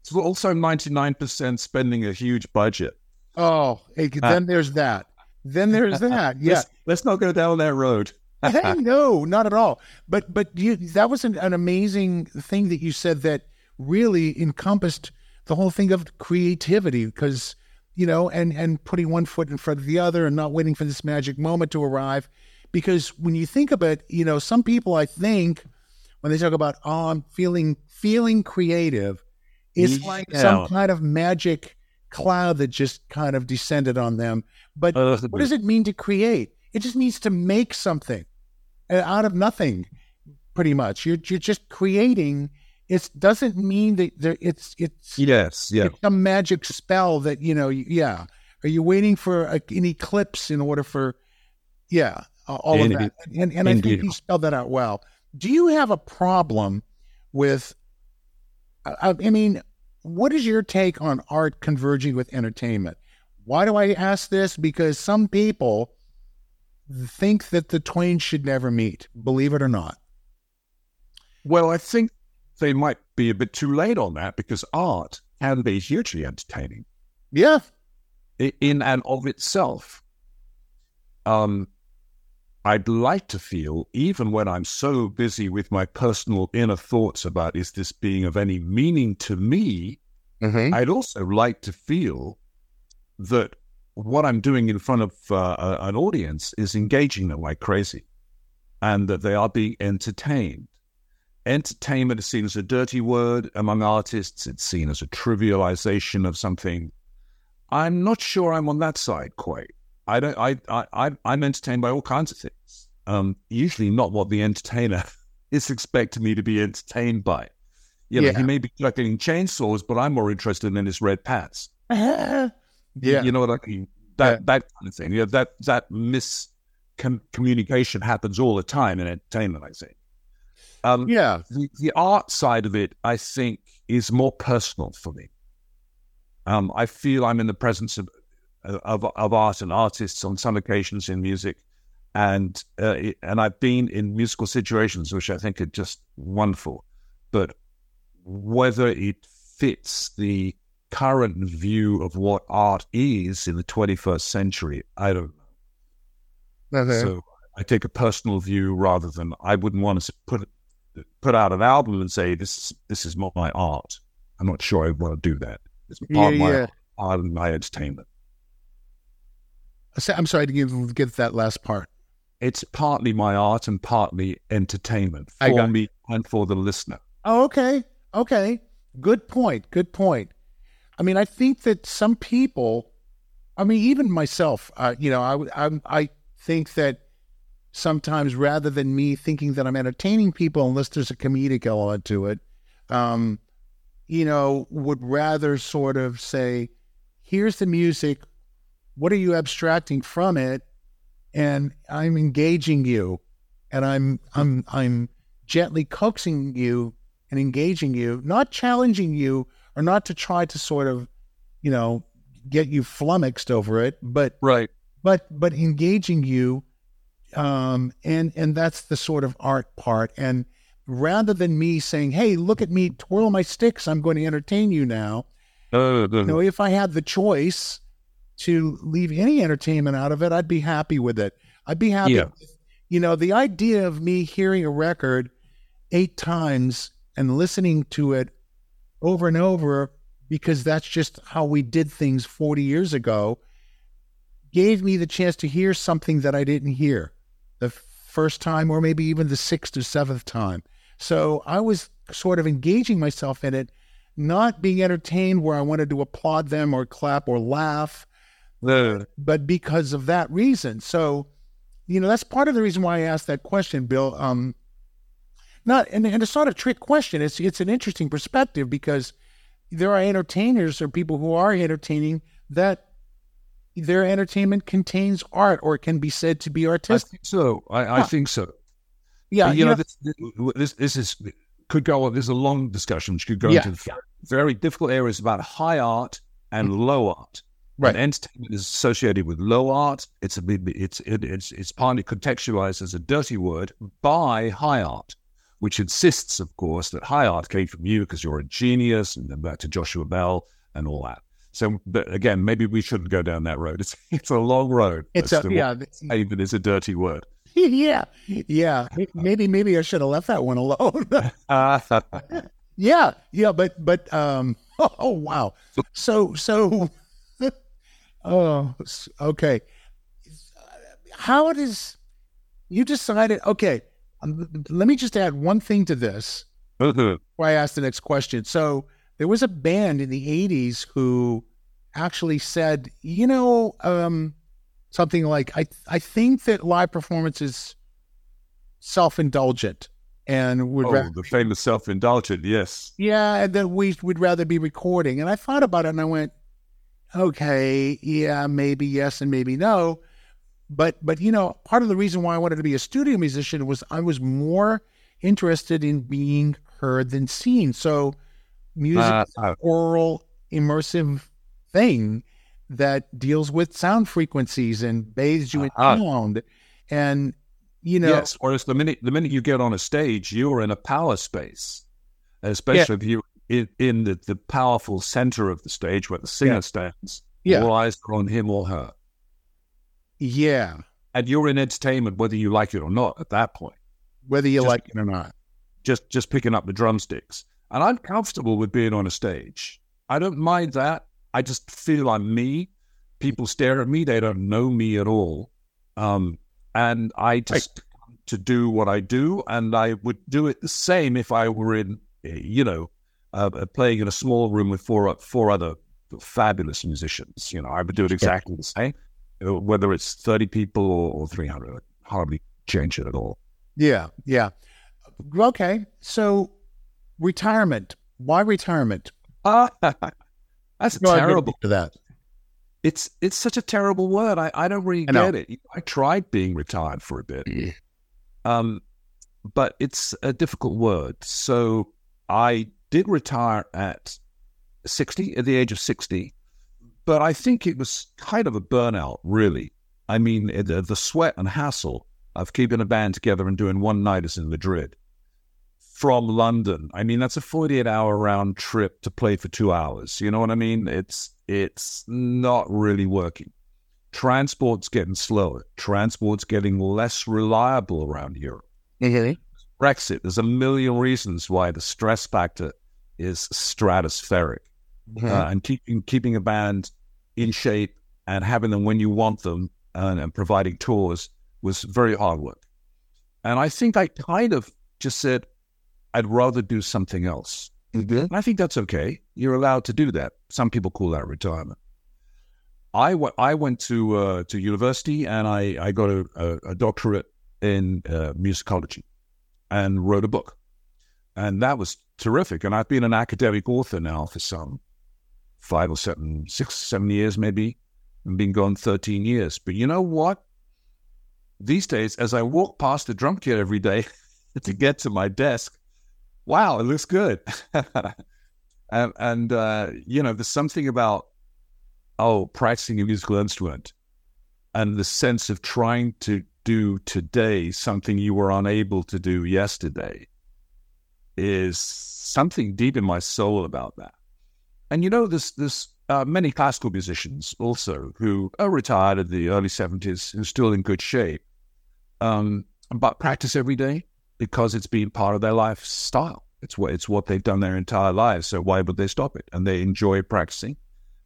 It's also 99% spending a huge budget. Oh, hey, uh, then there's that. Then there's that. Yeah. Let's, let's, not go down that road. no, not at all. But but you, that was an, an amazing thing that you said that really encompassed the whole thing of creativity because you know and and putting one foot in front of the other and not waiting for this magic moment to arrive because when you think about you know some people i think when they talk about oh i'm feeling feeling creative it's yeah. like some kind of magic cloud that just kind of descended on them. But uh, what does it mean to create? It just means to make something Uh, out of nothing, pretty much. You're you're just creating. It doesn't mean that there, it's it's yes yeah it's a magic spell that you know yeah. Are you waiting for a, an eclipse in order for yeah all of that? And and I think you spelled that out well. Do you have a problem with I, I mean, what is your take on art converging with entertainment? Why do I ask this? Because some people think that the twain should never meet, believe it or not. Well, I think they might be a bit too late on that because art can be hugely entertaining. Yeah. In and of itself. Um, I'd like to feel, even when I'm so busy with my personal inner thoughts about is this being of any meaning to me, mm-hmm. I'd also like to feel that what I'm doing in front of uh, an audience is engaging them like crazy and that they are being entertained. Entertainment is seen as a dirty word among artists, it's seen as a trivialization of something. I'm not sure I'm on that side quite. I don't. I, I, I'm entertained by all kinds of things. Um, usually not what the entertainer is expecting me to be entertained by. You know, yeah. he may be collecting chainsaws, but I'm more interested in his red pants. yeah, you know what I mean. That yeah. that kind of thing. Yeah, that that miscommunication happens all the time in entertainment. I think. Um, yeah, the, the art side of it, I think, is more personal for me. Um, I feel I'm in the presence of of, of art and artists on some occasions in music. And uh, and I've been in musical situations which I think are just wonderful, but whether it fits the current view of what art is in the 21st century, I don't know. Okay. So I take a personal view rather than I wouldn't want to put put out an album and say this is this is my art. I'm not sure I want to do that. It's part yeah, of my yeah. art and my entertainment. I'm sorry to give, get that last part. It's partly my art and partly entertainment for me and for the listener. Oh, okay. Okay. Good point. Good point. I mean, I think that some people, I mean, even myself, uh, you know, I, I, I think that sometimes rather than me thinking that I'm entertaining people, unless there's a comedic element to it, um, you know, would rather sort of say, here's the music, what are you abstracting from it? And I'm engaging you, and I'm I'm I'm gently coaxing you and engaging you, not challenging you, or not to try to sort of, you know, get you flummoxed over it, but right, but but engaging you, um, and and that's the sort of art part. And rather than me saying, "Hey, look at me, twirl my sticks, I'm going to entertain you now," uh, uh, you know, if I had the choice, to leave any entertainment out of it, I'd be happy with it. I'd be happy. Yeah. With, you know, the idea of me hearing a record eight times and listening to it over and over because that's just how we did things 40 years ago gave me the chance to hear something that I didn't hear the first time or maybe even the sixth or seventh time. So I was sort of engaging myself in it, not being entertained where I wanted to applaud them or clap or laugh, The, but because of that reason. So, you know, that's part of the reason why I asked that question, Bill. Um, not and, and it's not a trick question. It's it's an interesting perspective because there are entertainers or people who are entertaining that their entertainment contains art or can be said to be I artistic. think so. I, I think so. yeah, But, you know, this, this this is could go on. This is a long discussion, which could go Yeah. into very difficult areas about high art and mm-hmm. low art. Right. And entertainment is associated with low art. It's a bit- it's it, it's it's partly contextualized as a dirty word by high art, which insists, of course, that high art came from you because you're a genius, and then back to Joshua Bell and all that. So, but again, maybe we shouldn't go down that road. It's it's a long road. it's a yeah, Even is a dirty word. yeah, yeah. Maybe maybe I should have left that one alone. Uh, yeah, yeah, but but um. Oh, wow. So so. oh, okay. How does you decided? Okay, um, let me just add one thing to this. before I ask the next question. So there was a band in the 80s who actually said, you know, um, something like, I, I think that live performance is self indulgent and would, oh, ra- the famous self-indulgent. Yes. yeah, and that we would rather be recording. And I thought about it and I went, okay, yeah, maybe yes and maybe no. But, but, you know, part of the reason why I wanted to be a studio musician was I was more interested in being heard than seen. So music Uh, is an oral, immersive thing that deals with sound frequencies and bathes you in Ah. sound. And, you know, yes. Whereas the minute the minute you get on a stage, you're in a power space, especially if you in, in the, the powerful center of the stage where the singer Yeah. stands. Yeah. All eyes are on him or her, yeah, and you're in entertainment whether you like it or not. At that point, whether you Just- like it or not. just just picking up the drumsticks, and I'm comfortable with being on a stage. I don't mind that. I just feel I'm me. People stare at me; they don't know me at all. Um, and I just to do what I do, and I would do it the same if I were in, eh, you know, uh, uh, playing in a small room with four four other fabulous musicians. You know, I would do it exactly the same, whether it's thirty people or, or three hundred. Hardly change it at all. Yeah, yeah. Okay, so retirement. Why retirement? Ah, that's Go ahead, terrible. to that. It's it's such a terrible word. I, I don't really I get it. I tried being retired for a bit, um, but it's a difficult word. So I did retire at sixty, at the age of sixty, but I think it was kind of a burnout, really. I mean, eh, the, the sweat and hassle of keeping a band together and doing one nighters in Madrid from London. I mean, that's a forty-eight hour round trip to play for two hours. You know what I mean? It's it's not really working. Transport's getting slower. Transport's getting less reliable around Europe. Brexit. There's a million reasons why the stress factor is stratospheric. Mm-hmm. Uh, and keeping keeping a band in shape and having them when you want them and, and providing tours was very hard work. And I think I kind of just said, I'd rather do something else. And I think that's okay. You're allowed to do that. Some people call that retirement. I went. I went to uh, to university and I, I got a, a, a doctorate in uh, musicology and wrote a book, and that was terrific. And I've been an academic author now for some five or seven, six, seven years maybe, and been gone thirteen years. But you know what? These days, as I walk past the drum kit every day to get to my desk, wow, it looks good. and and uh, you know, there's something about oh, practicing a musical instrument and the sense of trying to do today something you were unable to do yesterday is something deep in my soul about that. And you know, there's there's uh, many classical musicians also who are retired in the early seventies who're still in good shape, um, but practice every day because it's been part of their lifestyle. It's what it's what they've done their entire lives. So why would they stop it? And they enjoy practicing,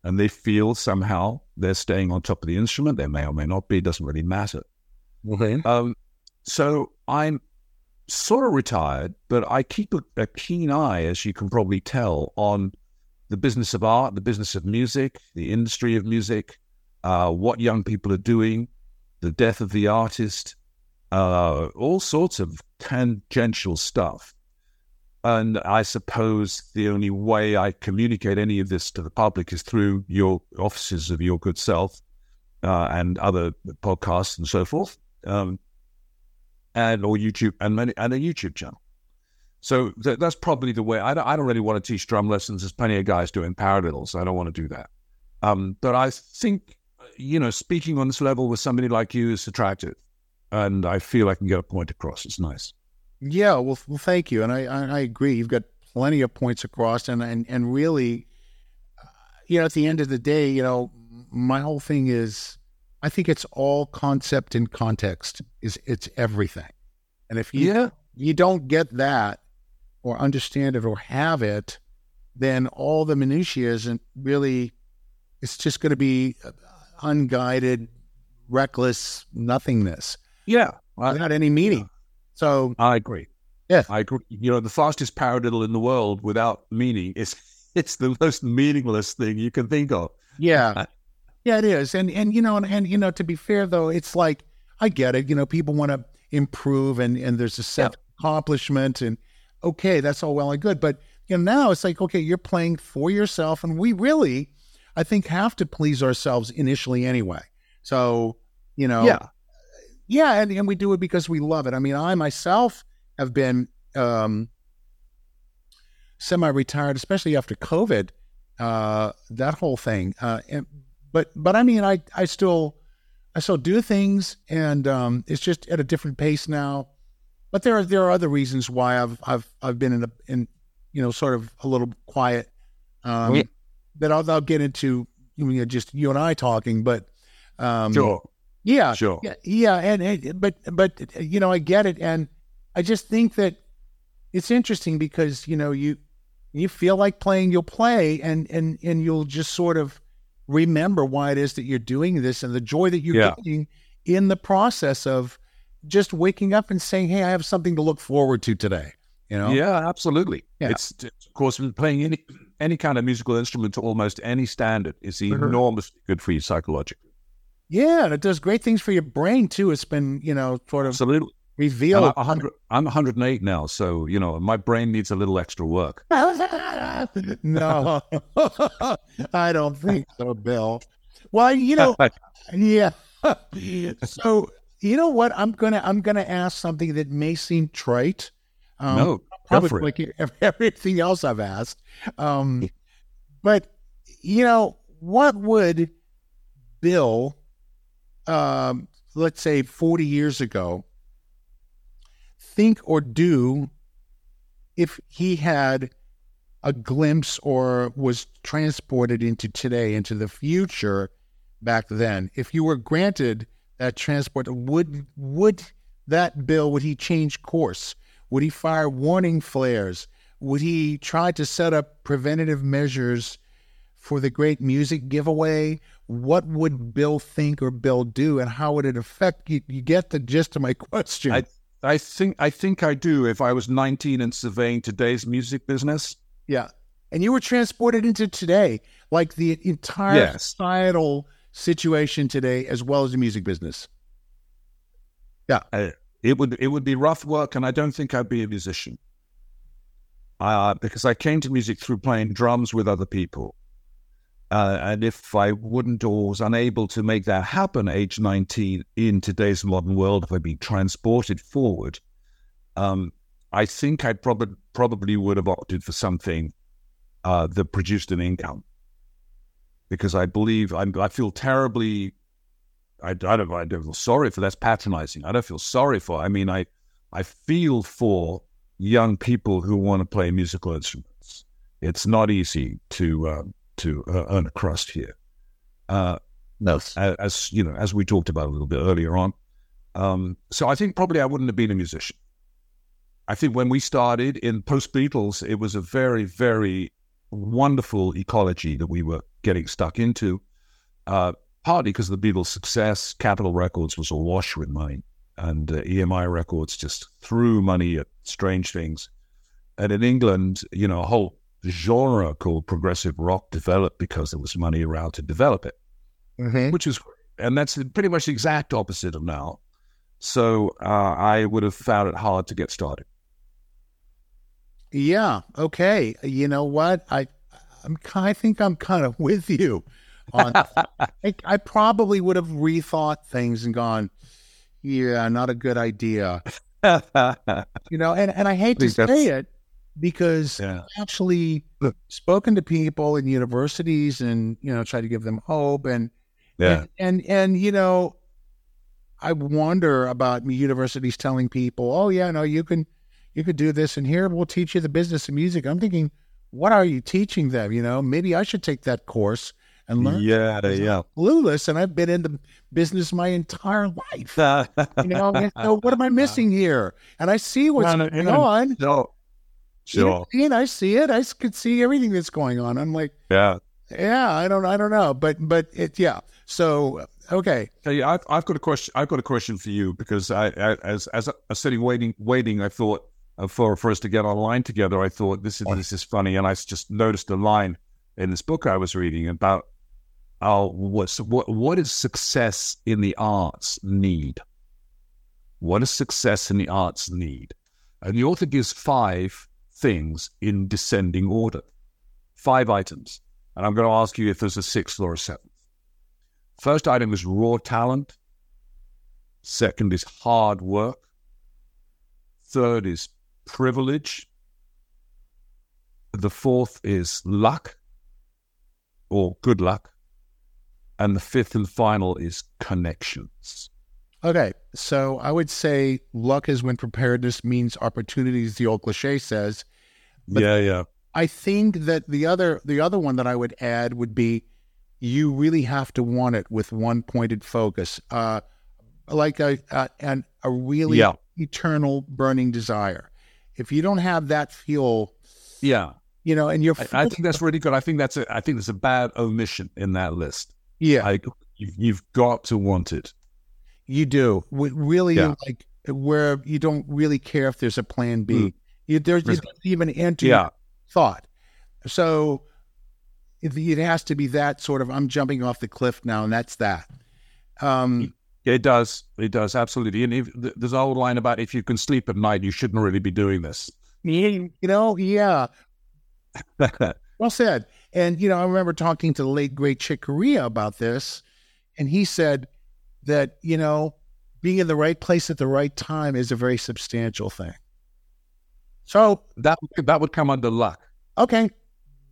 and they feel somehow they're staying on top of the instrument. They may or may not be. It doesn't really matter. Okay. Um, so I'm sort of retired, but I keep a, a, keen eye, as you can probably tell, on the business of art, the business of music, the industry of music, uh, what young people are doing, the death of the artist, uh, all sorts of tangential stuff. And I suppose the only way I communicate any of this to the public is through your offices of your good self uh, and other podcasts and so forth, um, and or YouTube and many, and a YouTube channel. So th- that's probably the way. I don't, I don't really want to teach drum lessons. There's plenty of guys doing paradiddles. I don't want to do that. Um, but I think you know, speaking on this level with somebody like you is attractive, and I feel I can get a point across. It's nice. Yeah, well, well thank you, and I, I, I agree. You've got plenty of points across, and and and really, uh, you know, at the end of the day, you know, my whole thing is, I think it's all concept and context. Is it's everything, and if you yeah. you don't get that or understand it or have it, then all the minutiae isn't really. It's just going to be unguided, reckless nothingness. Yeah, without any meaning. Yeah. So I agree. Yeah, I agree. You know, the fastest paradiddle in the world without meaning is it's the most meaningless thing you can think of. Yeah, yeah, it is. And and you know, and, and you know, to be fair though, it's like I get it. You know, people want to improve, and and there's a set yeah. accomplishment, and okay, that's all well and good. But you know, now it's like okay, you're playing for yourself, and we really, I think, have to please ourselves initially anyway. So you know, yeah, yeah, and, and we do it because we love it. I mean, I myself have been um, semi-retired, especially after COVID. Uh, that whole thing. Uh, and, but but I mean, I I still I still do things, and um, it's just at a different pace now. But there are there are other reasons why I've I've I've been in a in you know sort of a little quiet. Um, yeah. That I'll, I'll get into you know, just you and I talking, but um, sure. Yeah, sure. Yeah, yeah, and, and but but you know, I get it, and I just think that it's interesting because you know you you feel like playing, you'll play, and and and you'll just sort of remember why it is that you're doing this and the joy that you're yeah. getting in the process of just waking up and saying, "Hey, I have something to look forward to today." You know? Yeah, absolutely. Yeah. It's, of course playing any any kind of musical instrument to almost any standard is mm-hmm. enormously good for you psychologically. Yeah, and it does great things for your brain too. It's been, you know, sort of Absolutely. revealed. I'm, 100, I'm 108 now, so you know my brain needs a little extra work. no, I don't think so, Bill. Well, you know, yeah. so you know what? I'm gonna I'm gonna ask something that may seem trite. Um, no, probably like everything else I've asked. Um, but you know, what would Bill um, let's say 40 years ago, think or do if he had a glimpse or was transported into today, into the future back then? If you were granted that transport, would would that bill would he change course? Would he fire warning flares? Would he try to set up preventative measures for the great music giveaway? what would Bill think or Bill do, and how would it affect you? You get the gist of my question. I, I think I think I do. If I was 19 and surveying today's music business, yeah, and you were transported into today, like the entire yes. societal situation today, as well as the music business. Yeah, uh, it would it would be rough work, and I don't think I'd be a musician. Uh, because I came to music through playing drums with other people. Uh, and if I wouldn't or was unable to make that happen age 19 in today's modern world, if I'd been transported forward, um, I think I probably probably would have opted for something uh, that produced an income. Because I believe I'm, i feel terribly, I, I, don't, I don't feel sorry for that's patronizing. I don't feel sorry for, I mean, I, I feel for young people who want to play musical instruments. It's not easy to, um, to uh, earn a crust here. Uh, no, as you know, as we talked about a little bit earlier on. Um, so I think probably I wouldn't have been a musician. I think when we started in post Beatles, it was a very, very wonderful ecology that we were getting stuck into. Uh, partly because of the Beatles' success, Capitol Records was awash with money, and uh, EMI Records just threw money at strange things. And in England, you know, a whole genre called progressive rock developed because there was money around to develop it, mm-hmm. which is, and that's pretty much the exact opposite of now. So uh, I would have found it hard to get started. Yeah. Okay. You know what? I, I'm, I think I'm kind of with you on. I, I probably would have rethought things and gone, yeah, not a good idea. you know, and, and I hate I to say it because yeah. I've actually spoken to people in universities and, you know, try to give them hope and, yeah. and, and, and, you know, I wonder about universities telling people, oh, yeah, no, you can, you could do this and here we'll teach you the business of music. I'm thinking, what are you teaching them? You know, maybe I should take that course and learn. Yeah, yeah. Clueless, and I've been in the business my entire life. you know, so what am I missing here? And I see what's no, no, going no, on. No, sure. And I see it. I could see everything that's going on. I'm like, yeah, yeah. I don't, I don't know, but, but it, yeah. So okay. Hey, I've, I've got a question. I've got a question for you because I, I as as I was sitting waiting, waiting, I thought for for us to get online together, I thought this is this is funny, and I just noticed a line in this book I was reading about uh, what's, what what does success in the arts need? What does success in the arts need? And the author gives five things in descending order, five items. And I'm going to ask you if there's a sixth or a seventh. First item is raw talent. Second is hard work. Third is privilege. The fourth is luck or good luck. And the fifth and final is connections. Okay. So I would say luck is when preparedness means opportunities, the old cliche says. But yeah, yeah. I think that the other the other one that I would add would be you really have to want it with one pointed focus. Uh, like a, a and a really yeah. eternal burning desire. If you don't have that fuel, yeah, you know, and you're, I, I think that's really good. I think that's a, I think there's a bad omission in that list. Yeah, like you've, you've got to want it. You do. Really, yeah. like where you don't really care if there's a plan B. Mm. You, there's you even enter yeah. thought. So it, it, has to be that sort of. I'm jumping off the cliff now, and that's that. Um, it does. It does absolutely. And if, there's an old line about if you can sleep at night, you shouldn't really be doing this. You know, yeah. well said. And you know, I remember talking to the late great Chick Corea about this, and he said that you know, being in the right place at the right time is a very substantial thing. So that that would come under luck. Okay,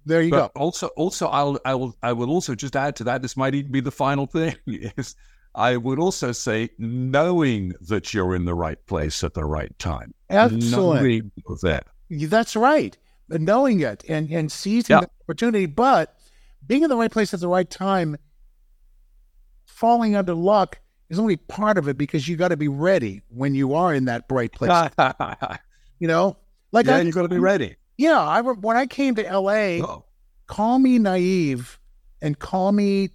there you but go. Also, also, I'll I will I will also just add to that. This might even be the final thing. Is I would also say knowing that you're in the right place at the right time. Excellent. That. That's right. Knowing it and, and seizing yeah. the opportunity, but being in the right place at the right time, falling under luck is only part of it because you got to be ready when you are in that bright place. you know, like yeah, I, you got to be ready. Yeah, I when I came to L.A., oh. call me naive and call me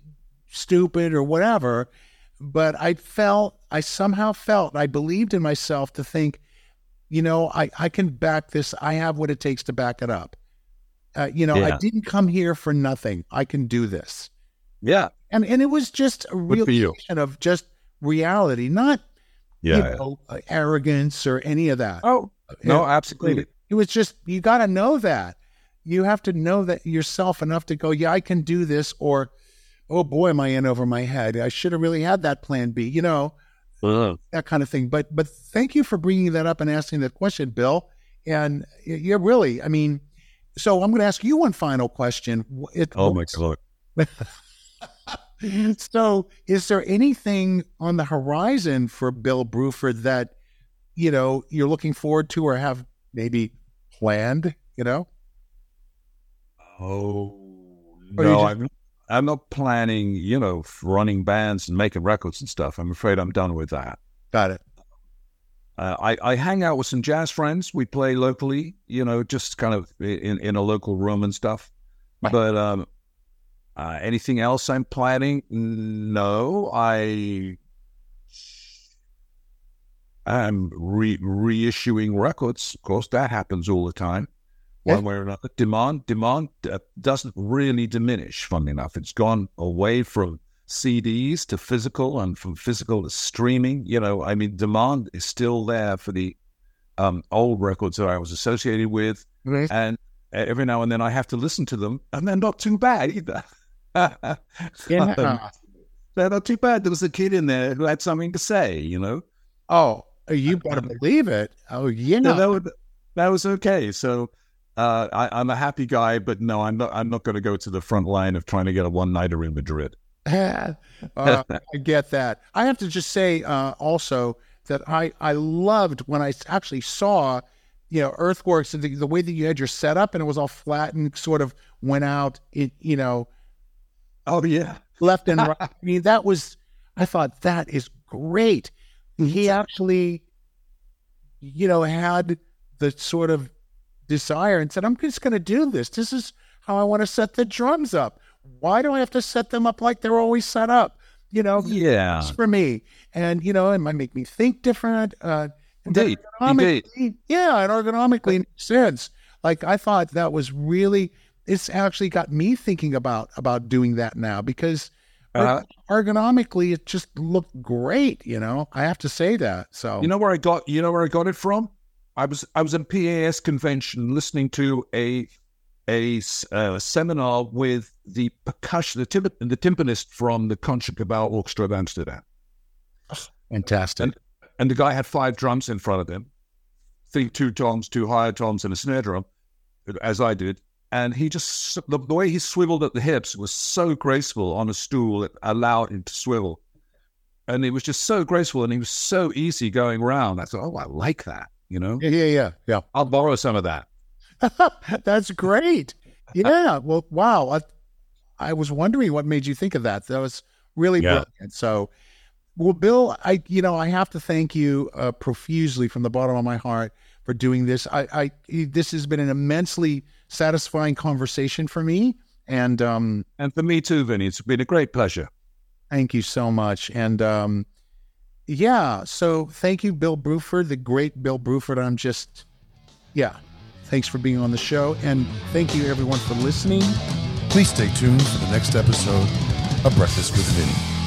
stupid or whatever but I felt, I somehow felt, I believed in myself to think, you know, I, I can back this. I have what it takes to back it up. Uh, you know, yeah. I didn't come here for nothing. I can do this. Yeah. And and it was just a realization of just reality, not yeah, you know, yeah. arrogance or any of that. Oh, no, it, absolutely. It was just, you got to know that. You have to know that yourself enough to go, yeah, I can do this, or oh boy, am I in over my head? I should have really had that plan B, you know, uh-huh. that kind of thing. But but thank you for bringing that up and asking that question, Bill. And you're really, I mean, so I'm going to ask you one final question. It, oh my god. so, is there anything on the horizon for Bill Bruford that you know you're looking forward to or have maybe planned? You know. Oh no, just... I'm I'm not planning. You know, running bands and making records and stuff. I'm afraid I'm done with that. Got it. Uh, I, I hang out with some jazz friends. We play locally, you know, just kind of in, in a local room and stuff. Right. But um, uh, anything else I'm planning? No, I am re- reissuing records. Of course, that happens all the time, yeah. one way or another. Demand demand uh, doesn't really diminish. Funnily enough, it's gone away from CDs to physical and from physical to streaming. You know, I mean, demand is still there for the um, old records that I was associated with, right. and every now and then I have to listen to them, and they're not too bad either. yeah. Um, they're not too bad. There was a kid in there who had something to say, you know. Oh, you better believe it. Oh, yeah. So that, would, that was okay. So uh, I, am a happy guy, but no, I'm not. I'm not going to go to the front line of trying to get a one nighter in Madrid. uh, I get that. I have to just say uh, also that I I loved when I actually saw you know earthworks and the, the way that you had your setup and it was all flat and sort of went out. It you know Oh yeah, left and right. I mean, that was. I thought that is great. He actually, you know, had the sort of desire and said, "I'm just going to do this. This is how I want to set the drums up. Why do I have to set them up like they're always set up? You know, yeah, for me. And you know, it might make me think different. Uh, indeed, indeed, yeah, and ergonomically sense. Like I thought that was really it's actually got me thinking about about doing that now because uh, ergonomically it just looked great. You know, I have to say that. So you know where I got you know where I got it from. I was I was at PAS convention listening to a a uh, seminar with the percussion the, tim- the timpanist from the Concertgebouw Orchestra of Amsterdam. Fantastic. And, and the guy had five drums in front of him, think two toms, two higher toms, and a snare drum, as I did and he just the, the, way he swiveled at the hips was so graceful on a stool it allowed him to swivel and it was just so graceful and he was so easy going around i thought oh i like that you know yeah yeah yeah yeah i'll borrow some of that that's great yeah well wow I, I was wondering what made you think of that that was really yeah. brilliant so well bill i you know i have to thank you uh, profusely from the bottom of my heart for doing this i i this has been an immensely satisfying conversation for me. And um, and for me too, Vinny. It's been a great pleasure. Thank you so much. And um, yeah, so thank you, Bill Bruford, the great Bill Bruford. I'm just, yeah, thanks for being on the show. And thank you, everyone, for listening. Please stay tuned for the next episode of Breakfast with Vinny.